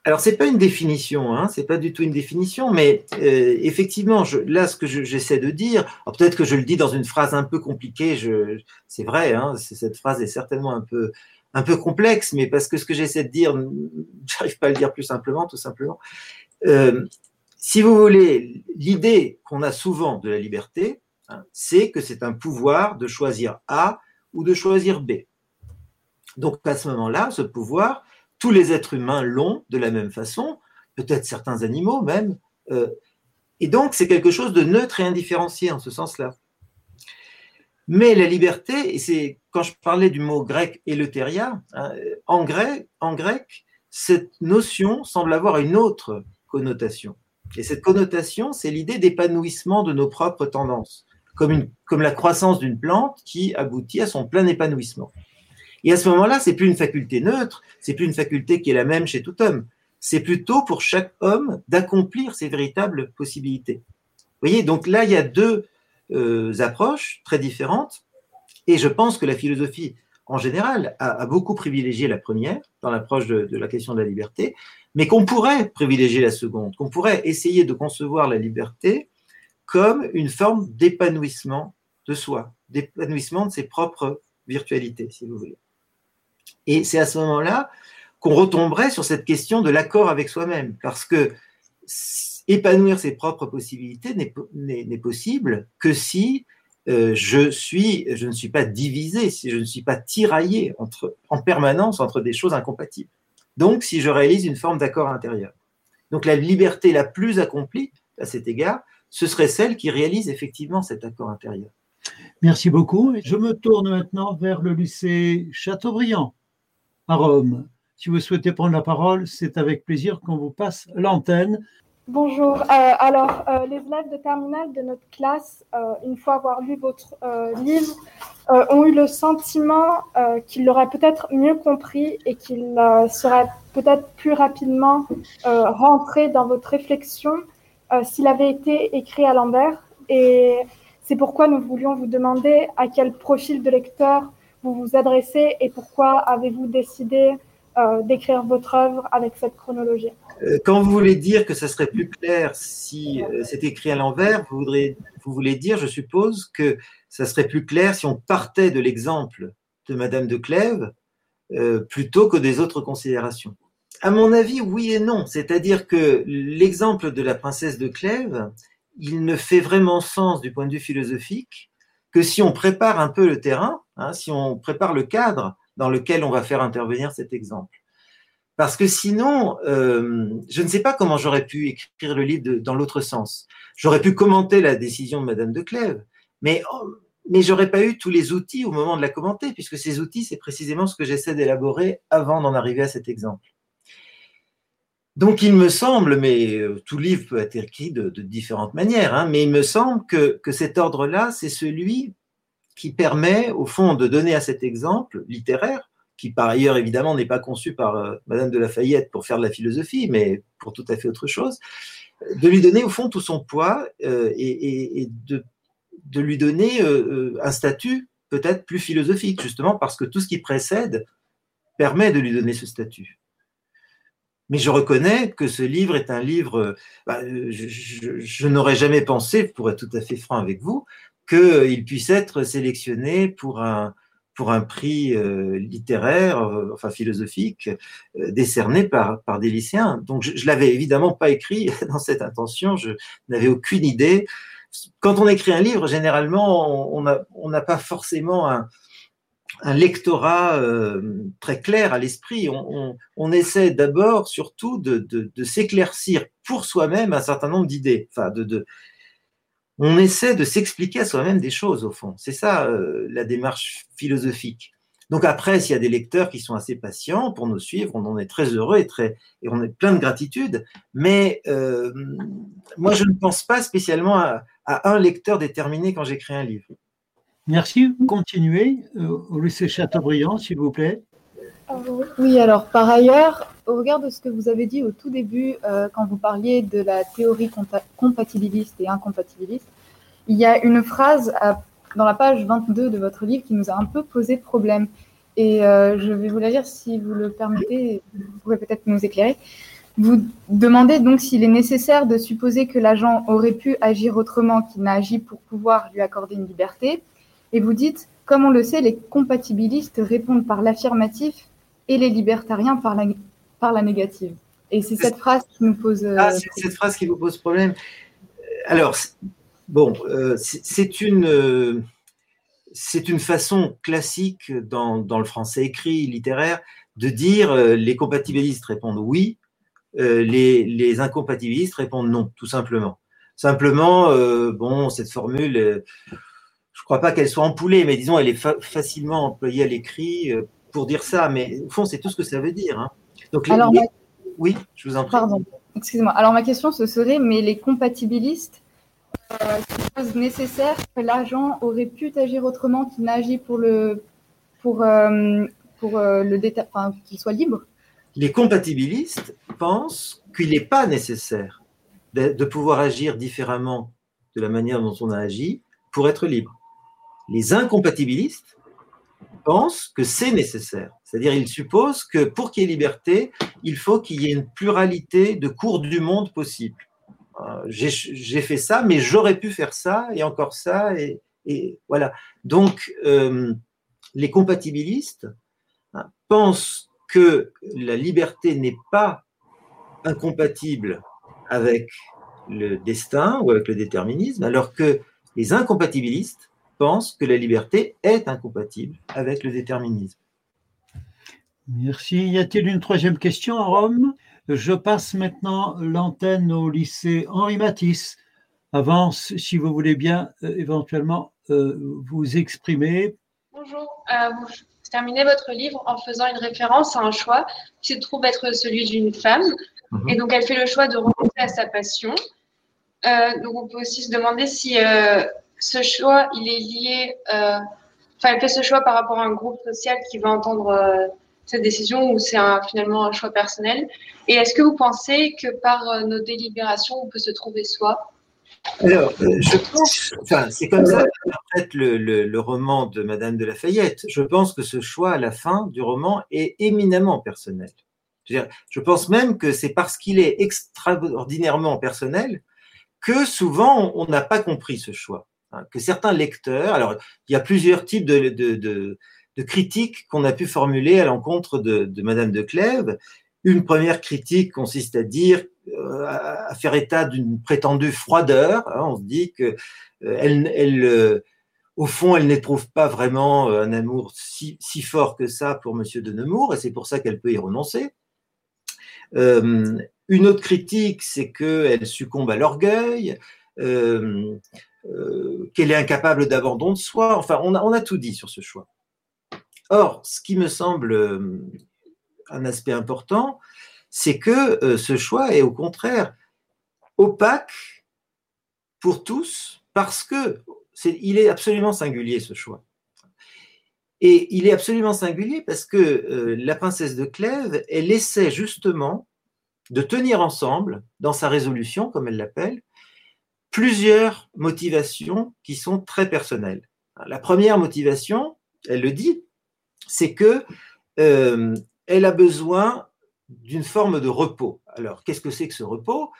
Alors, ce n'est pas une définition, hein, ce n'est pas du tout une définition, mais euh, effectivement, là, ce que j'essaie de dire, peut-être que je le dis dans une phrase un peu compliquée, c'est vrai, hein, cette phrase est certainement un peu, un peu complexe, mais parce que ce que j'essaie de dire, j'arrive pas à le dire plus simplement, tout simplement. Euh, si vous voulez, l'idée qu'on a souvent de la liberté, hein, c'est que c'est un pouvoir de choisir A ou de choisir B. Donc à ce moment-là, ce pouvoir, tous les êtres humains l'ont de la même façon, peut-être certains animaux même, euh, et donc c'est quelque chose de neutre et indifférencié en ce sens-là. Mais la liberté, et c'est quand je parlais du mot grec eleutéria, hein, en, grec, cette notion semble avoir une autre connotation. Et cette connotation, c'est l'idée d'épanouissement de nos propres tendances, comme la croissance d'une plante qui aboutit à son plein épanouissement. Et à ce moment-là, c'est plus une faculté neutre, c'est plus une faculté qui est la même chez tout homme. C'est plutôt pour chaque homme d'accomplir ses véritables possibilités. Vous voyez, donc là, il y a deux euh, approches très différentes. Et je pense que la philosophie, en général, a, beaucoup privilégié la première dans l'approche de, la question de la liberté, mais qu'on pourrait privilégier la seconde, qu'on pourrait essayer de concevoir la liberté comme une forme d'épanouissement de soi, d'épanouissement de ses propres virtualités, si vous voulez. Et c'est à ce moment-là qu'on retomberait sur cette question de l'accord avec soi-même, parce que épanouir ses propres possibilités n'est possible que si euh, je, suis, je ne suis pas divisé, si je ne suis pas tiraillé en permanence entre des choses incompatibles. Donc, si je réalise une forme d'accord intérieur. Donc, la liberté la plus accomplie à cet égard, ce serait celle qui réalise effectivement cet accord intérieur. Merci beaucoup. Je me tourne maintenant vers le lycée Chateaubriand à Rome. Si vous souhaitez prendre la parole, c'est avec plaisir qu'on vous passe l'antenne. Bonjour. Euh, alors, euh, les élèves de terminale de notre classe, euh, une fois avoir lu votre livre, ont eu le sentiment qu'ils l'auraient peut-être mieux compris et qu'ils seraient peut-être plus rapidement rentrés dans votre réflexion s'il avait été écrit à l'envers. Et c'est pourquoi nous voulions vous demander à quel profil de lecteur vous vous adressez et pourquoi avez-vous décidé d'écrire votre œuvre avec cette chronologie? Euh, quand vous voulez dire que ça serait plus clair si euh, c'est écrit à l'envers, vous, voulez dire, je suppose, que ça serait plus clair si on partait de l'exemple de Madame de Clèves euh, plutôt que des autres considérations. À mon avis, oui et non. C'est-à-dire que l'exemple de la princesse de Clèves, il ne fait vraiment sens du point de vue philosophique que si on prépare un peu le terrain, hein, si on prépare le cadre dans lequel on va faire intervenir cet exemple. Parce que sinon, euh, je ne sais pas comment j'aurais pu écrire le livre dans l'autre sens. J'aurais pu commenter la décision de Madame de Clèves, mais, oh, mais j'aurais pas eu tous les outils au moment de la commenter, puisque ces outils, c'est précisément ce que j'essaie d'élaborer avant d'en arriver à cet exemple. Donc il me semble, mais euh, tout livre peut être écrit de, différentes manières, hein, mais il me semble que, cet ordre-là, c'est celui qui permet, au fond, de donner à cet exemple littéraire qui par ailleurs évidemment n'est pas conçu par euh, Madame de Lafayette pour faire de la philosophie, mais pour tout à fait autre chose, de lui donner au fond tout son poids euh, et, de, lui donner un statut peut-être plus philosophique, justement parce que tout ce qui précède permet de lui donner ce statut. Mais je reconnais que ce livre est un livre, bah, je n'aurais jamais pensé, pour être tout à fait franc avec vous, qu'il puisse être sélectionné pour un, pour un prix euh, littéraire, euh, enfin philosophique, euh, décerné par, par des lycéens. Donc je, ne l'avais évidemment pas écrit dans cette intention, je n'avais aucune idée. Quand on écrit un livre, généralement, on n'a pas forcément un, un lectorat très clair à l'esprit. On, essaie d'abord, surtout, de, s'éclaircir pour soi-même un certain nombre d'idées, enfin de on essaie de s'expliquer à soi-même des choses, au fond. C'est ça euh, la démarche philosophique. Donc après, s'il y a des lecteurs qui sont assez patients pour nous suivre, on en est très heureux et, très, et on est plein de gratitude. Mais euh, moi, je ne pense pas spécialement à, un lecteur déterminé quand j'écris un livre. Merci. Continuez. Euh, au Chateaubriand, s'il vous plaît. Oui, alors par ailleurs, au regard de ce que vous avez dit au tout début, euh, quand vous parliez de la théorie compatibiliste et incompatibiliste, il y a une phrase dans la page 22 de votre livre qui nous a un peu posé problème. Et euh, je vais vous la lire si vous le permettez, vous pourrez peut-être nous éclairer. Vous demandez donc s'il est nécessaire de supposer que l'agent aurait pu agir autrement qu'il n'a agi pour pouvoir lui accorder une liberté. Et vous dites, comme on le sait, les compatibilistes répondent par l'affirmatif et les libertariens par la, par la négative. Et c'est cette phrase qui nous pose. Euh, ah, c'est cette phrase qui vous pose problème. Alors, Bon, euh, c'est une, euh, c'est une façon classique dans, dans, le français écrit, littéraire, de dire euh, les compatibilistes répondent oui, les, les, incompatibilistes répondent non, tout simplement. Simplement, bon, cette formule, crois pas qu'elle soit empoulée, mais disons, elle est facilement employée à l'écrit pour dire ça, mais au fond, c'est tout ce que ça veut dire. Hein. Donc, Alors, oui, je vous en prie. Pardon, excusez-moi. Alors, ma question, ce serait, mais les compatibilistes suppose nécessaire que l'agent aurait pu agir autrement qu'il n'agit pour le pour euh, pour euh, le enfin, qu'il soit libre? Les compatibilistes pensent qu'il n'est pas nécessaire de, de, pouvoir agir différemment de la manière dont on a agi pour être libre. Les incompatibilistes pensent que c'est nécessaire. C'est-à-dire, ils supposent que pour qu'il y ait liberté, il faut qu'il y ait une pluralité de cours du monde possible. Euh, j'ai fait ça, mais j'aurais pu faire ça et encore ça. Et, voilà. Donc, euh, les compatibilistes hein, pensent que la liberté n'est pas incompatible avec le destin ou avec le déterminisme, alors que les incompatibilistes pensent que la liberté est incompatible avec le déterminisme. Merci. Y a-t-il une troisième question à Rome? Je passe maintenant l'antenne au lycée Henri Matisse. Avant, si vous voulez bien euh, éventuellement euh, vous exprimer. Bonjour. Euh, vous terminez votre livre en faisant une référence à un choix qui se trouve être celui d'une femme. Mhm. Et donc, elle fait le choix de renoncer à sa passion. donc, on peut aussi se demander si ce choix, il est lié. Enfin, elle fait ce choix par rapport à un groupe social qui va entendre cette décision ou c'est finalement un choix personnel Et est-ce que vous pensez que par euh, nos délibérations, on peut se trouver soi? Alors, euh, je pense, enfin, c'est comme ça que le, le, roman de Madame de Lafayette. Je pense que ce choix à la fin du roman est éminemment personnel. Je, pense même que c'est parce qu'il est extraordinairement personnel que souvent on n'a pas compris ce choix. Hein, que certains lecteurs, alors il y a plusieurs types de, critiques qu'on a pu formuler à l'encontre de, Madame de Clèves. Une première critique consiste à dire, euh, à faire état d'une prétendue froideur. Hein. on se dit que euh, euh, au fond, elle n'éprouve pas vraiment un amour si, fort que ça pour Monsieur de Nemours, et c'est pour ça qu'elle peut y renoncer. une autre critique, c'est qu'elle succombe à l'orgueil, qu'elle est incapable d'abandon de soi. Enfin, on a tout dit sur ce choix. Or, ce qui me semble euh, un aspect important, c'est que euh, ce choix est au contraire opaque pour tous parce que il est absolument singulier ce choix. Et il est absolument singulier parce que euh, la princesse de Clèves, elle essaie justement de tenir ensemble, dans sa résolution, comme elle l'appelle, plusieurs motivations qui sont très personnelles. La première motivation, elle le dit, c'est que euh, elle a besoin d'une forme de repos. Alors, qu'est-ce que c'est que ce repos?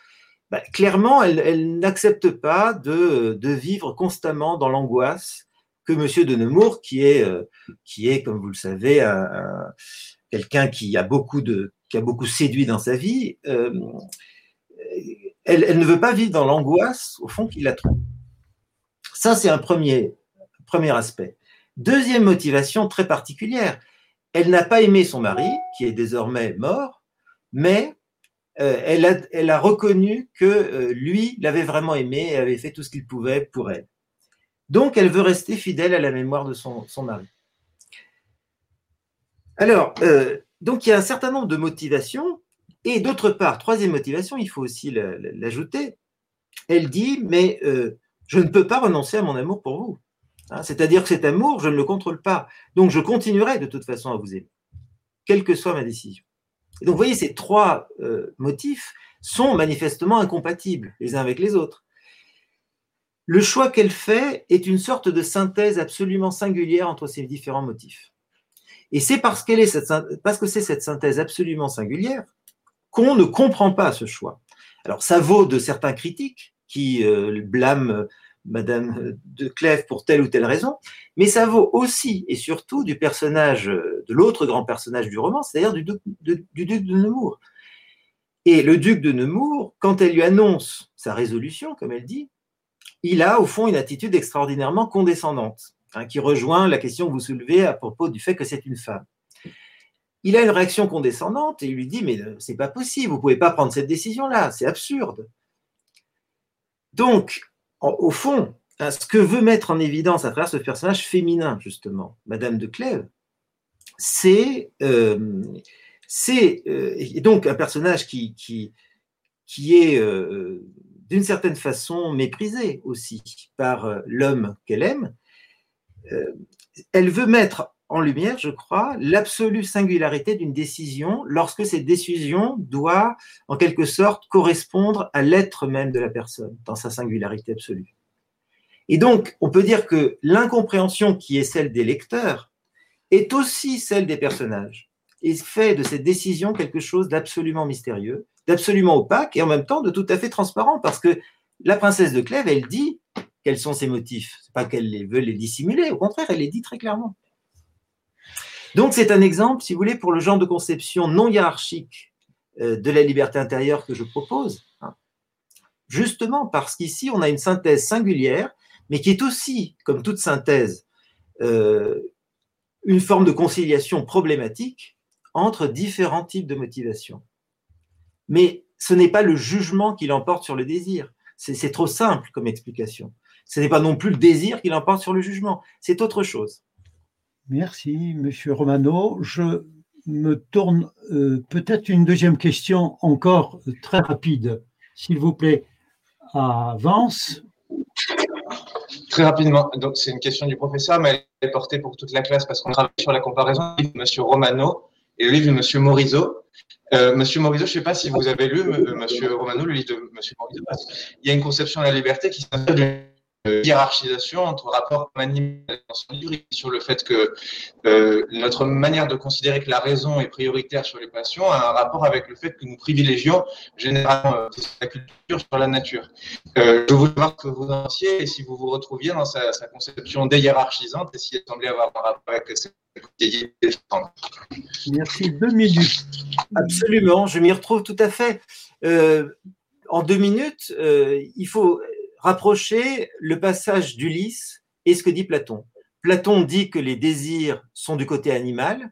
Ben, Clairement, elle, n'accepte pas de, vivre constamment dans l'angoisse que Monsieur de Nemours, qui est, euh, qui est, comme vous le savez, quelqu'un qui a beaucoup de, qui a beaucoup séduit dans sa vie, euh, elle, elle, ne veut pas vivre dans l'angoisse, au fond, qu'il la trouve. Ça, c'est un premier, premier aspect. Deuxième motivation très particulière, elle n'a pas aimé son mari, qui est désormais mort, mais euh, elle, a, reconnu que euh, lui l'avait vraiment aimé et avait fait tout ce qu'il pouvait pour elle. Donc, elle veut rester fidèle à la mémoire de son, mari. Alors, euh, donc il y a un certain nombre de motivations. Et d'autre part, troisième motivation, il faut aussi l'ajouter, elle dit, mais euh, je ne peux pas renoncer à mon amour pour vous. Hein, c'est-à-dire que cet amour, je ne le contrôle pas. Donc je continuerai de toute façon à vous aimer, quelle que soit ma décision. Et donc vous voyez, ces trois euh, motifs sont manifestement incompatibles les uns avec les autres. Le choix qu'elle fait est une sorte de synthèse absolument singulière entre ces différents motifs. Et c'est parce, qu'elle est parce que c'est cette synthèse absolument singulière qu'on ne comprend pas ce choix. Alors ça vaut de certains critiques qui euh, blâment Madame de Clèves pour telle ou telle raison, mais ça vaut aussi et surtout du personnage, de l'autre grand personnage du roman, c'est-à-dire du, du, duc de Nemours. Et le duc de Nemours, quand elle lui annonce sa résolution, comme elle dit, il a au fond une attitude extraordinairement condescendante, hein, qui rejoint la question que vous soulevez à propos du fait que c'est une femme. Il a une réaction condescendante et il lui dit Mais euh, c'est pas possible, vous pouvez pas prendre cette décision-là, c'est absurde. Donc, au fond, hein, ce que veut mettre en évidence à travers ce personnage féminin, justement, Madame de Clèves, c'est euh, euh, donc un personnage qui, qui, qui est d'une certaine façon méprisée aussi par l'homme qu'elle aime, elle veut mettre en lumière, je crois, l'absolue singularité d'une décision lorsque cette décision doit, en quelque sorte, correspondre à l'être même de la personne, dans sa singularité absolue. Et donc, on peut dire que l'incompréhension qui est celle des lecteurs est aussi celle des personnages, et fait de cette décision quelque chose d'absolument mystérieux, d'absolument opaque et en même temps de tout à fait transparent parce que la princesse de Clèves, elle dit quels sont ses motifs. C'est pas qu'elle veut les dissimuler, au contraire, elle les dit très clairement. Donc c'est un exemple, si vous voulez, pour le genre de conception non hiérarchique euh, de la liberté intérieure que je propose. Hein. Justement parce qu'ici, on a une synthèse singulière, mais qui est aussi, comme toute synthèse, euh, une forme de conciliation problématique entre différents types de motivations. Mais ce n'est pas le jugement qui l'emporte sur le désir. C'est trop simple comme explication. Ce n'est pas non plus le désir qui l'emporte sur le jugement. C'est autre chose. Merci, Monsieur Romano. Je me tourne euh, peut-être une deuxième question encore très rapide, s'il vous plaît, à Vance. Très rapidement, donc c'est une question du professeur, mais elle est portée pour toute la classe parce qu'on travaille sur la comparaison de Monsieur Romano et le livre de Monsieur Morisot. Euh, Monsieur Morisot, je ne sais pas si vous avez lu, euh, Monsieur Romano, le livre de Monsieur Morisot. Il y a une conception de la liberté qui s'appelle hiérarchisation entre rapport animal dans son livre sur le fait que euh, notre manière de considérer que la raison est prioritaire sur les passions a un rapport avec le fait que nous privilégions généralement euh, la culture sur la nature. Euh, je voulais voir que vous pensiez et si vous vous retrouviez dans sa, conception déhiérarchisante et si elle semblait avoir un rapport avec cette Merci. Deux minutes. Absolument, je m'y retrouve tout à fait. en deux minutes, il faut rapprocher le passage d'Ulysse et ce que dit Platon. Platon dit que les désirs sont du côté animal.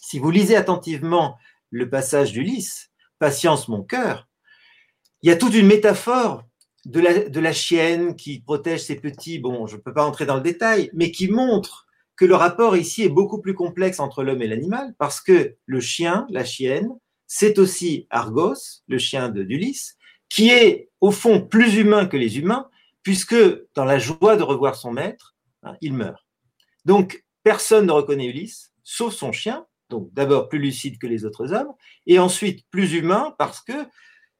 Si vous lisez attentivement le passage d'Ulysse, Patience mon cœur, il y a toute une métaphore de la, chienne qui protège ses petits, bon, je ne peux pas entrer dans le détail, mais qui montre que le rapport ici est beaucoup plus complexe entre l'homme et l'animal, parce que le chien, la chienne, c'est aussi Argos, le chien d'Ulysse, qui est au fond plus humain que les humains, puisque dans la joie de revoir son maître, hein, il meurt. Donc, personne ne reconnaît Ulysse, sauf son chien, donc d'abord plus lucide que les autres hommes, et ensuite plus humain parce que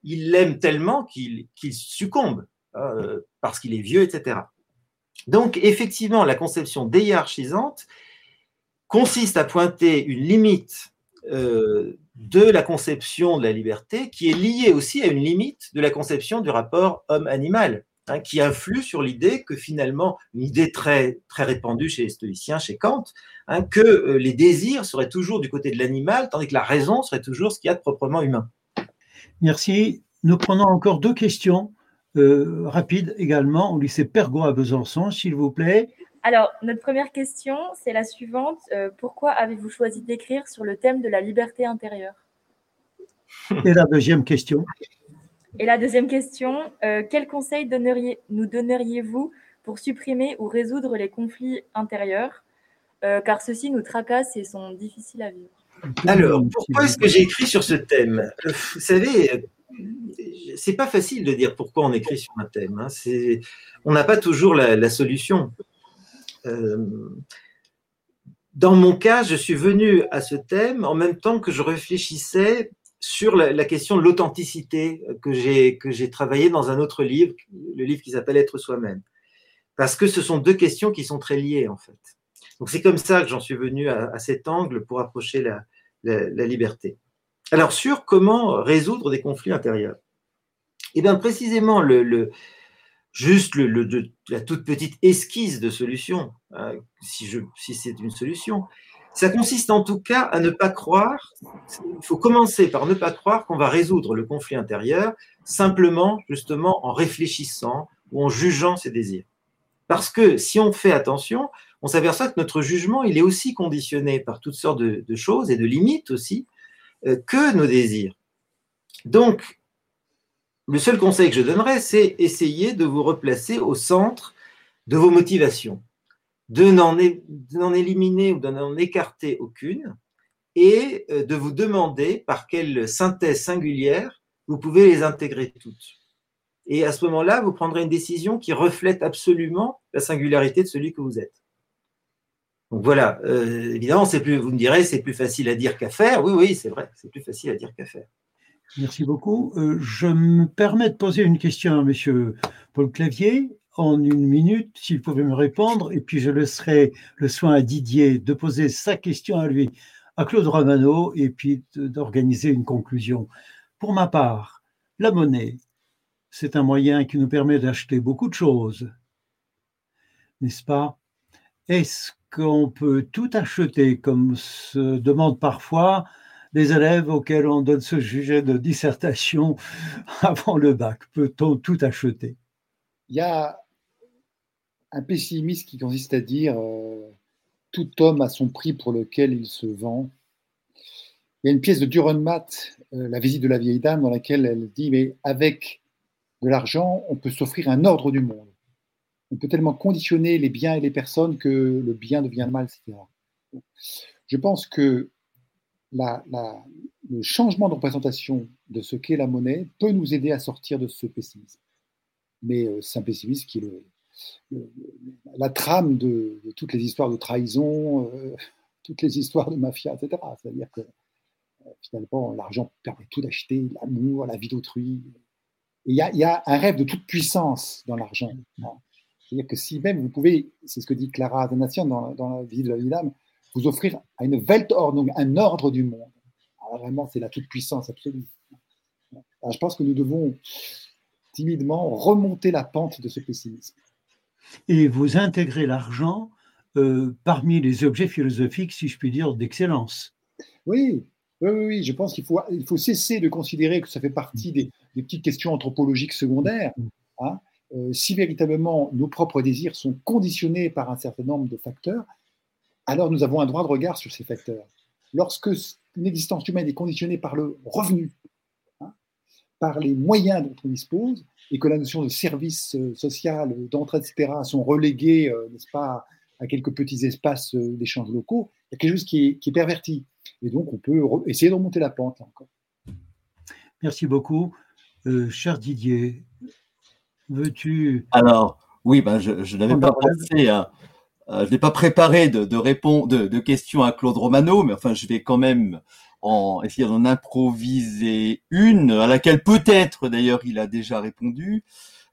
il l'aime tellement qu'il succombe, euh, parce qu'il est vieux, etc. Donc, effectivement, la conception déhiérarchisante consiste à pointer une limite euh, de la conception de la liberté qui est liée aussi à une limite de la conception du rapport homme-animal, hein, qui influe sur l'idée que finalement, une idée très, très répandue chez les stoïciens, chez Kant, hein, que euh, les désirs seraient toujours du côté de l'animal, tandis que la raison serait toujours ce qu'il y a de proprement humain. Merci. Nous prenons encore deux questions euh, rapides également au lycée Pergot à Besançon, s'il vous plaît. Alors, notre première question, c'est la suivante. Euh, pourquoi avez-vous choisi d'écrire sur le thème de la liberté intérieure? Et la deuxième question Et la deuxième question, euh, quel conseil donneriez, nous donneriez-vous pour supprimer ou résoudre les conflits intérieurs? Car ceux-ci nous tracassent et sont difficiles à vivre. Alors, pourquoi est-ce que j'ai écrit sur ce thème? Vous savez, c'est pas facile de dire pourquoi on écrit sur un thème. Hein. on n'a pas toujours la, solution. Euh, dans mon cas, je suis venu à ce thème en même temps que je réfléchissais sur la, question de l'authenticité que j'ai que j'ai travaillé dans un autre livre, le livre qui s'appelle Être soi-même, parce que ce sont deux questions qui sont très liées en fait. Donc c'est comme ça que j'en suis venu à, cet angle pour approcher la, liberté. Alors, sur comment résoudre des conflits intérieurs. Eh bien, précisément, le, juste le, la toute petite esquisse de solution, hein, si, si c'est une solution, ça consiste en tout cas à ne pas croire, il faut commencer par ne pas croire qu'on va résoudre le conflit intérieur simplement, justement, en réfléchissant ou en jugeant ses désirs. Parce que si on fait attention, on s'aperçoit que notre jugement, il est aussi conditionné par toutes sortes de choses et de limites aussi, euh, que nos désirs. Donc, le seul conseil que je donnerais, c'est essayer de vous replacer au centre de vos motivations, de n'en éliminer ou de n'en écarter aucune, et euh, de vous demander par quelle synthèse singulière vous pouvez les intégrer toutes. Et à ce moment-là, vous prendrez une décision qui reflète absolument la singularité de celui que vous êtes. Donc voilà, euh, évidemment, vous me direz, c'est plus facile à dire qu'à faire. Oui, oui, c'est vrai, c'est plus facile à dire qu'à faire. Merci beaucoup. Euh, je me permets de poser une question à M. Paul Clavier en une minute, s'il pouvait me répondre, et puis je laisserai le soin à Didier de poser sa question à lui, à Claude Romano, et puis d'organiser une conclusion. Pour ma part, la monnaie, c'est un moyen qui nous permet d'acheter beaucoup de choses, n'est-ce pas? Est-ce qu'on peut tout acheter, comme se demandent parfois les élèves auxquels on donne ce sujet de dissertation avant le bac. Peut-on tout acheter? Il y a un pessimisme qui consiste à dire euh, tout homme a son prix pour lequel il se vend. Il y a une pièce de Dürrenmatt, euh, La visite de la vieille dame, dans laquelle elle dit Mais avec de l'argent, on peut s'offrir un ordre du monde on peut tellement conditionner les biens et les personnes que le bien devient le mal, etc. Je pense que le changement de représentation de ce qu'est la monnaie peut nous aider à sortir de ce pessimisme. Mais euh, c'est un pessimisme qui est la trame de, toutes les histoires de trahison, euh, toutes les histoires de mafia, etc. C'est-à-dire que euh, finalement, l'argent permet tout d'acheter, l'amour, la vie d'autrui. Il y, y, a un rêve de toute puissance dans l'argent. C'est-à-dire que si même vous pouvez, c'est ce que dit Clara Adanasian dans, dans la vie de la vie d'âme, vous offrir à une Weltordnung, un ordre du monde. Alors vraiment, c'est la toute-puissance absolue. Alors, je pense que nous devons timidement remonter la pente de ce pessimisme. Et vous intégrez l'argent euh, parmi les objets philosophiques, si je puis dire, d'excellence. Oui, oui, oui, je pense qu'il faut, il faut cesser de considérer que ça fait partie des, des petites questions anthropologiques secondaires. Hein, euh, si véritablement nos propres désirs sont conditionnés par un certain nombre de facteurs, alors nous avons un droit de regard sur ces facteurs. Lorsque une existence humaine est conditionnée par le revenu, hein, par les moyens dont on dispose, et que la notion de service euh, social, d'entraide, etc., sont relégués, euh, n'est-ce pas, à quelques petits espaces d'échanges locaux, il y a quelque chose qui est, perverti. Et donc, on peut essayer de remonter la pente encore. Merci beaucoup. cher Didier, Veux-tu Alors, oui, ben, je, n'avais pas pensé à. Je n'ai pas préparé de, de, de, questions à Claude Romano, mais enfin, je vais quand même essayer d'en improviser une, à laquelle peut-être d'ailleurs il a déjà répondu.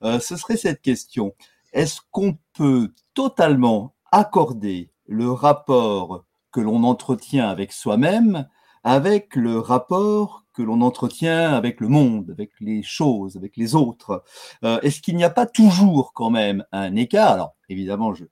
Euh, ce serait cette question. Est-ce qu'on peut totalement accorder le rapport que l'on entretient avec soi-même avec le rapport que l'on entretient avec le monde, avec les choses, avec les autres? Euh, est-ce qu'il n'y a pas toujours quand même un écart? Alors, évidemment, je,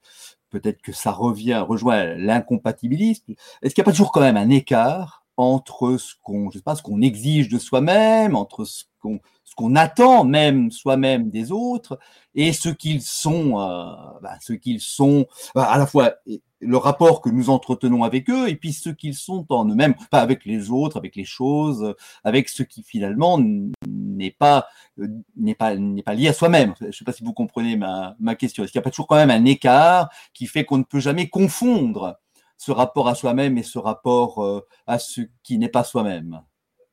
peut-être que ça revient, rejoint l'incompatibilisme. Est-ce qu'il n'y a pas toujours quand même un écart entre ce qu'on, je sais pas, ce qu'on exige de soi-même, entre ce qu'on, ce qu'on attend même soi-même des autres, et ce qu'ils sont, euh, bah, ce qu'ils sont, bah, à la fois le rapport que nous entretenons avec eux et puis ce qu'ils sont en eux-mêmes, pas avec les autres, avec les choses, avec ce qui finalement n'est pas euh, n'est pas n'est pas lié à soi-même. Je ne sais pas si vous comprenez ma, ma question. Est-ce qu'il n'y a pas toujours quand même un écart qui fait qu'on ne peut jamais confondre ce rapport à soi-même et ce rapport à ce qui n'est pas soi-même?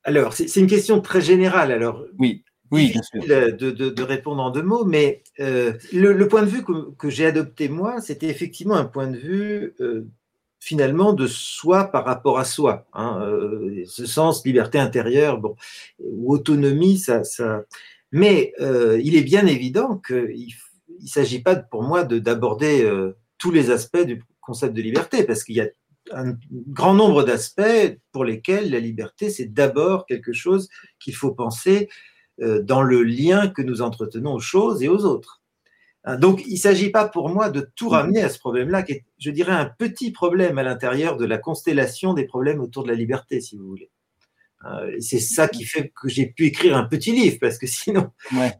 Alors, c'est une question très générale. Alors, oui. Oui, bien sûr. De, de, répondre en deux mots, mais le, point de vue que, que j'ai adopté moi, c'était effectivement un point de vue finalement de soi par rapport à soi. Hein, euh, ce sens liberté intérieure, bon, ou autonomie, ça, ça... mais euh, il est bien évident qu'il ne s'agit pas pour moi d'aborder euh, tous les aspects du concept de liberté, parce qu'il y a un grand nombre d'aspects pour lesquels la liberté, c'est d'abord quelque chose qu'il faut penser dans le lien que nous entretenons aux choses et aux autres. Hein, donc, il ne s'agit pas pour moi de tout ramener à ce problème-là, qui est, je dirais, un petit problème à l'intérieur de la constellation des problèmes autour de la liberté, si vous voulez. Euh, c'est ça qui fait que j'ai pu écrire un petit livre, parce que sinon,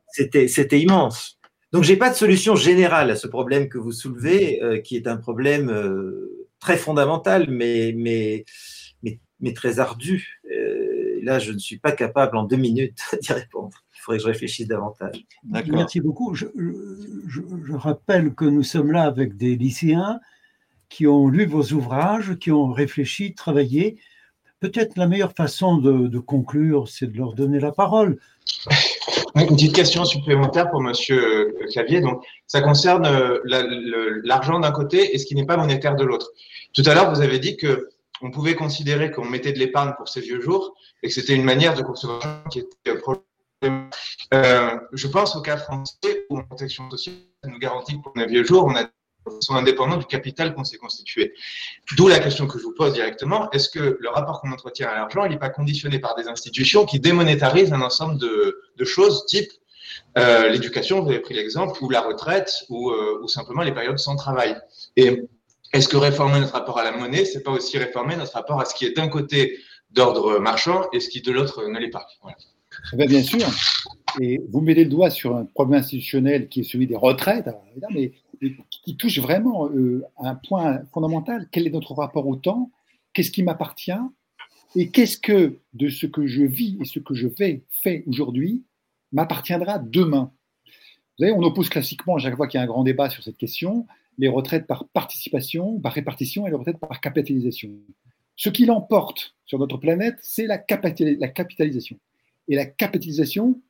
c'était immense. Donc, j'ai pas de solution générale à ce problème que vous soulevez, euh, qui est un problème euh, très fondamental, mais, mais, mais, mais très ardu. là, je ne suis pas capable en deux minutes d'y répondre il faudrait que je réfléchisse davantage. Merci beaucoup. Je, rappelle que nous sommes là avec des lycéens qui ont lu vos ouvrages, qui ont réfléchi, travaillé. Peut-être la meilleure façon de, conclure, c'est de leur donner la parole. Une petite question supplémentaire pour Monsieur Clavier. Donc, ça concerne euh, l'argent d'un côté et ce qui n'est pas monétaire de l'autre. Tout à l'heure, vous avez dit que on pouvait considérer qu'on mettait de l'épargne pour ces vieux jours et que c'était une manière de conservation qui était euh, je pense au cas français où la protection sociale nous garantit pour un vieux jour, on a sont indépendants du capital qu'on s'est constitué. D'où la question que je vous pose directement, est-ce que le rapport qu'on entretient à l'argent, il n'est pas conditionné par des institutions qui démonétarisent un ensemble de, choses type euh, l'éducation, vous avez pris l'exemple, ou la retraite, ou, euh, ou, simplement les périodes sans travail? Et est-ce que réformer notre rapport à la monnaie, c'est pas aussi réformer notre rapport à ce qui est d'un côté d'ordre marchand et ce qui de l'autre ne l'est pas? Voilà. Eh ben, bien sûr. Et vous mettez le doigt sur un problème institutionnel qui est celui des retraites, mais, qui touche vraiment euh, un point fondamental. Quel est notre rapport au temps? Qu'est-ce qui m'appartient? Et qu'est-ce que de ce que je vis et ce que je fais, fait aujourd'hui m'appartiendra demain? Vous savez, on oppose classiquement, à chaque fois qu'il y a un grand débat sur cette question, les retraites par participation, par répartition et les retraites par capitalisation. Ce qui l'emporte sur notre planète, c'est la capitalisation. Et la capitalisation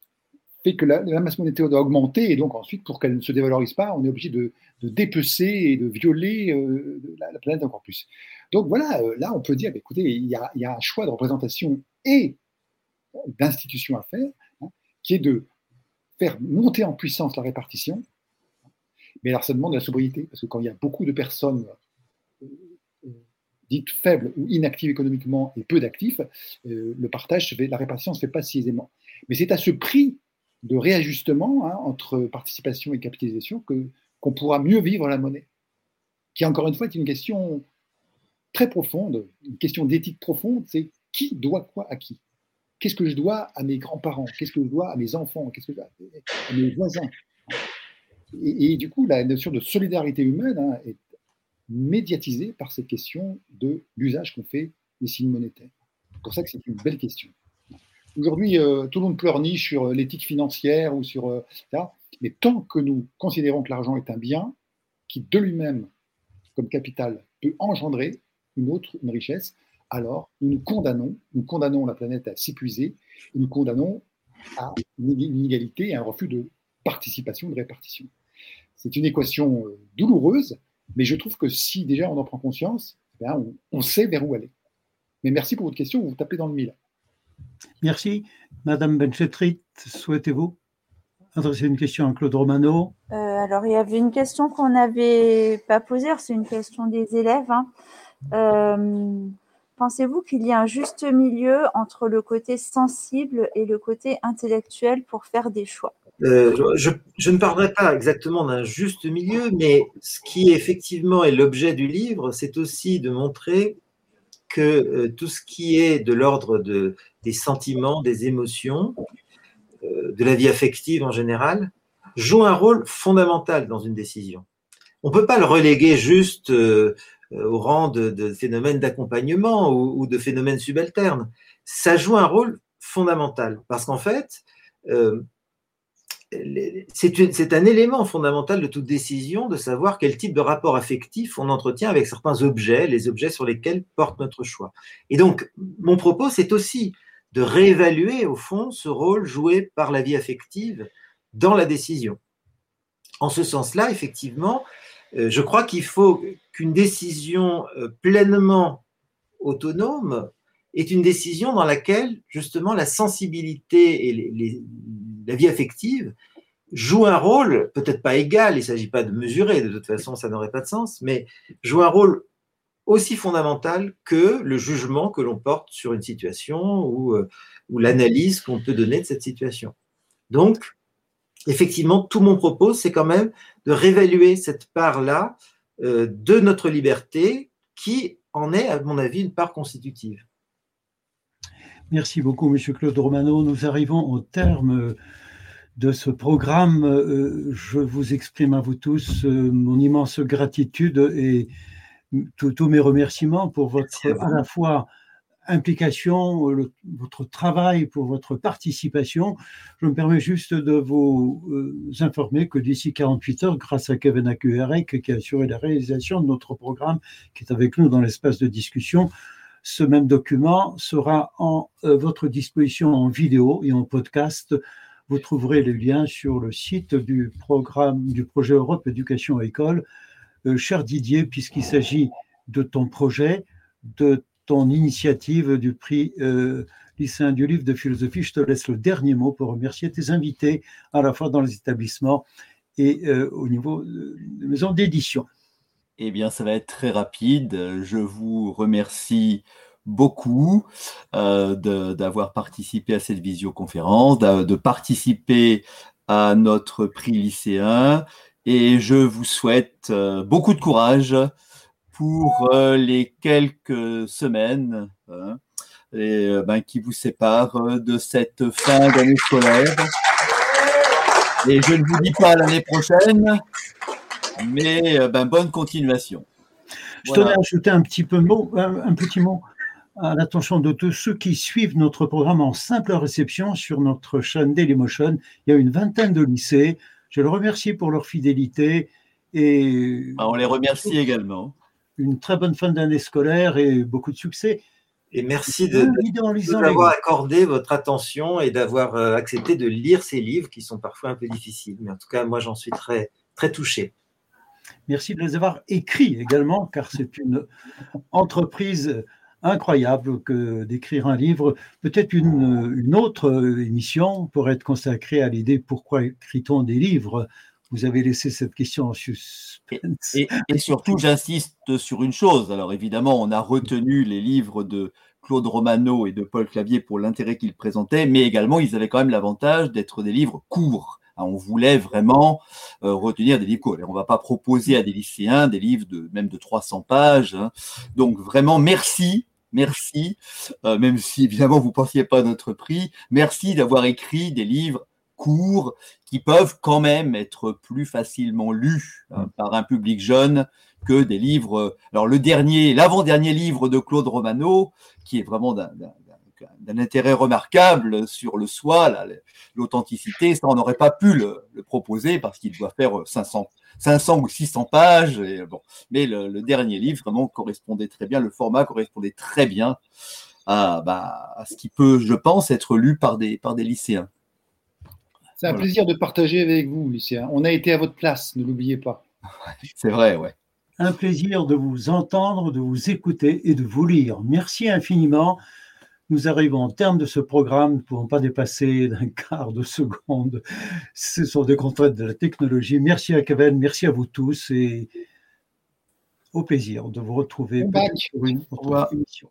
fait que la, masse monétaire doit augmenter, et donc ensuite, pour qu'elle ne se dévalorise pas, on est obligé de, dépecer et de violer euh, la, planète encore plus. Donc voilà, euh, là, on peut dire, bah, écoutez, il y, a, un choix de représentation et d'institution à faire, hein, qui est de faire monter en puissance la répartition, mais alors ça demande de la sobriété, parce que quand il y a beaucoup de personnes dites faibles ou inactives économiquement et peu d'actifs, euh, le partage, la répartition ne se fait pas si aisément. Mais c'est à ce prix de réajustement hein, entre participation et capitalisation que, qu'on pourra mieux vivre la monnaie, qui encore une fois est une question très profonde, une question d'éthique profonde, c'est qui doit quoi à qui? Qu'est-ce que je dois à mes grands-parents? Qu'est-ce que je dois à mes enfants? Qu'est-ce que je dois à mes voisins? Et, du coup, la notion de solidarité humaine hein, est médiatisé par cette question de l'usage qu'on fait des signes monétaires. C'est pour ça que c'est une belle question. Aujourd'hui, euh, tout le monde pleurniche sur euh, l'éthique financière ou sur euh, mais tant que nous considérons que l'argent est un bien qui de lui-même, comme capital, peut engendrer une autre une richesse, alors nous nous condamnons, nous condamnons la planète à s'épuiser, nous condamnons à une inégalité et un refus de participation, de répartition. C'est une équation douloureuse, mais je trouve que si déjà on en prend conscience, eh on, sait vers où aller. Mais merci pour votre question, vous, vous tapez dans le mille. Merci. Madame Benchetrit, souhaitez-vous adresser une question à Claude Romano? Euh, Alors, il y avait une question qu'on n'avait pas posée, c'est une question des élèves. Hein. Euh, pensez-vous qu'il y a un juste milieu entre le côté sensible et le côté intellectuel pour faire des choix? Euh, je, ne parlerai pas exactement d'un juste milieu, mais ce qui effectivement est l'objet du livre, c'est aussi de montrer que euh, tout ce qui est de l'ordre de, des sentiments, des émotions, euh, de la vie affective en général, joue un rôle fondamental dans une décision. On ne peut pas le reléguer juste au rang de, phénomènes d'accompagnement ou, de phénomènes subalternes. Ça joue un rôle fondamental parce qu'en fait, c'est un élément fondamental de toute décision de savoir quel type de rapport affectif on entretient avec certains objets, les objets sur lesquels porte notre choix. Et donc, mon propos, c'est aussi de réévaluer, au fond, ce rôle joué par la vie affective dans la décision. En ce sens-là, effectivement, euh, je crois qu'il faut qu'une décision euh, pleinement autonome est une décision dans laquelle justement la sensibilité et la vie affective jouent un rôle, peut-être pas égal, il ne s'agit pas de mesurer, de toute façon ça n'aurait pas de sens, mais jouent un rôle aussi fondamental que le jugement que l'on porte sur une situation ou, euh, l'analyse qu'on peut donner de cette situation. Donc, effectivement, tout mon propos, c'est quand même de réévaluer cette part-là euh, de notre liberté qui en est, à mon avis, une part constitutive. Merci beaucoup, Monsieur Claude Romano. Nous arrivons au terme de ce programme. Euh, je vous exprime à vous tous mon immense gratitude et tous mes remerciements pour votre à, la fois implication, votre travail, pour votre participation. Je me permets juste de vous euh, informer que d'ici 48 heures, grâce à Kevin Akuerek, qui a assuré la réalisation de notre programme, qui est avec nous dans l'espace de discussion, ce même document sera en euh, votre disposition en vidéo et en podcast. Vous trouverez les liens sur le site du programme du projet Europe Éducation École euh, cher Didier, puisqu'il s'agit de ton projet, de ton initiative du prix euh, lycéen du livre de philosophie, je te laisse le dernier mot pour remercier tes invités, à la fois dans les établissements et au niveau de maison d'édition. Eh bien, ça va être très rapide. Je vous remercie beaucoup d'avoir participé à cette visioconférence, de, participer à notre prix lycéen et je vous souhaite euh, beaucoup de courage pour euh, les quelques semaines hein, ben, qui vous séparent de cette fin d'année scolaire. Et je ne vous dis pas l'année prochaine, mais euh, ben, bonne continuation. Je tenais à ajouter un petit, peu mot, un petit mot à l'attention de tous ceux qui suivent notre programme en simple réception sur notre chaîne Dailymotion. Il y a une vingtaine de lycées. Je les remercie pour leur fidélité et. Bah, on les remercie également. Une très bonne fin d'année scolaire et beaucoup de succès. Et merci de, nous avoir accordé votre attention et d'avoir euh, accepté de lire ces livres qui sont parfois un peu difficiles. Mais en tout cas, moi, j'en suis très, très touché. Merci de les avoir écrits également, car c'est une entreprise incroyable que d'écrire un livre. Peut-être une, autre émission pourrait être consacrée à l'idée pourquoi écrit-on des livres? Vous avez laissé cette question en suspense. Et, surtout, j'insiste sur une chose. Alors évidemment, on a retenu les livres de Claude Romano et de Paul Clavier pour l'intérêt qu'ils présentaient, mais également, ils avaient quand même l'avantage d'être des livres courts on voulait vraiment euh, retenir des livres courts. On ne va pas proposer à des lycéens des livres de même de 300 pages. Hein. Donc vraiment, merci Merci, euh, même si évidemment vous ne pensiez pas à notre prix. Merci d'avoir écrit des livres courts qui peuvent quand même être plus facilement lus hein, mm. par un public jeune que des livres. Alors le dernier, l'avant-dernier livre de Claude Romano, qui est vraiment d'un intérêt remarquable sur le soi, l'authenticité, ça on n'aurait pas pu le, le proposer parce qu'il doit faire 500 500 ou 600 pages. Et, bon. Mais le, dernier livre vraiment correspondait très bien, le format correspondait très bien à, bah, à ce qui peut, je pense, être lu par des, par des lycéens. C'est un plaisir de partager avec vous, lycéens. On a été à votre place, ne l'oubliez pas. C'est vrai, ouais. Un plaisir de vous entendre, de vous écouter et de vous lire. Merci infiniment. Nous arrivons au terme de ce programme, nous ne pouvons pas dépasser d'un quart de seconde. Ce sont des contraintes de la technologie. Merci à Kevin, merci à vous tous et au plaisir de vous retrouver pour une autre émission.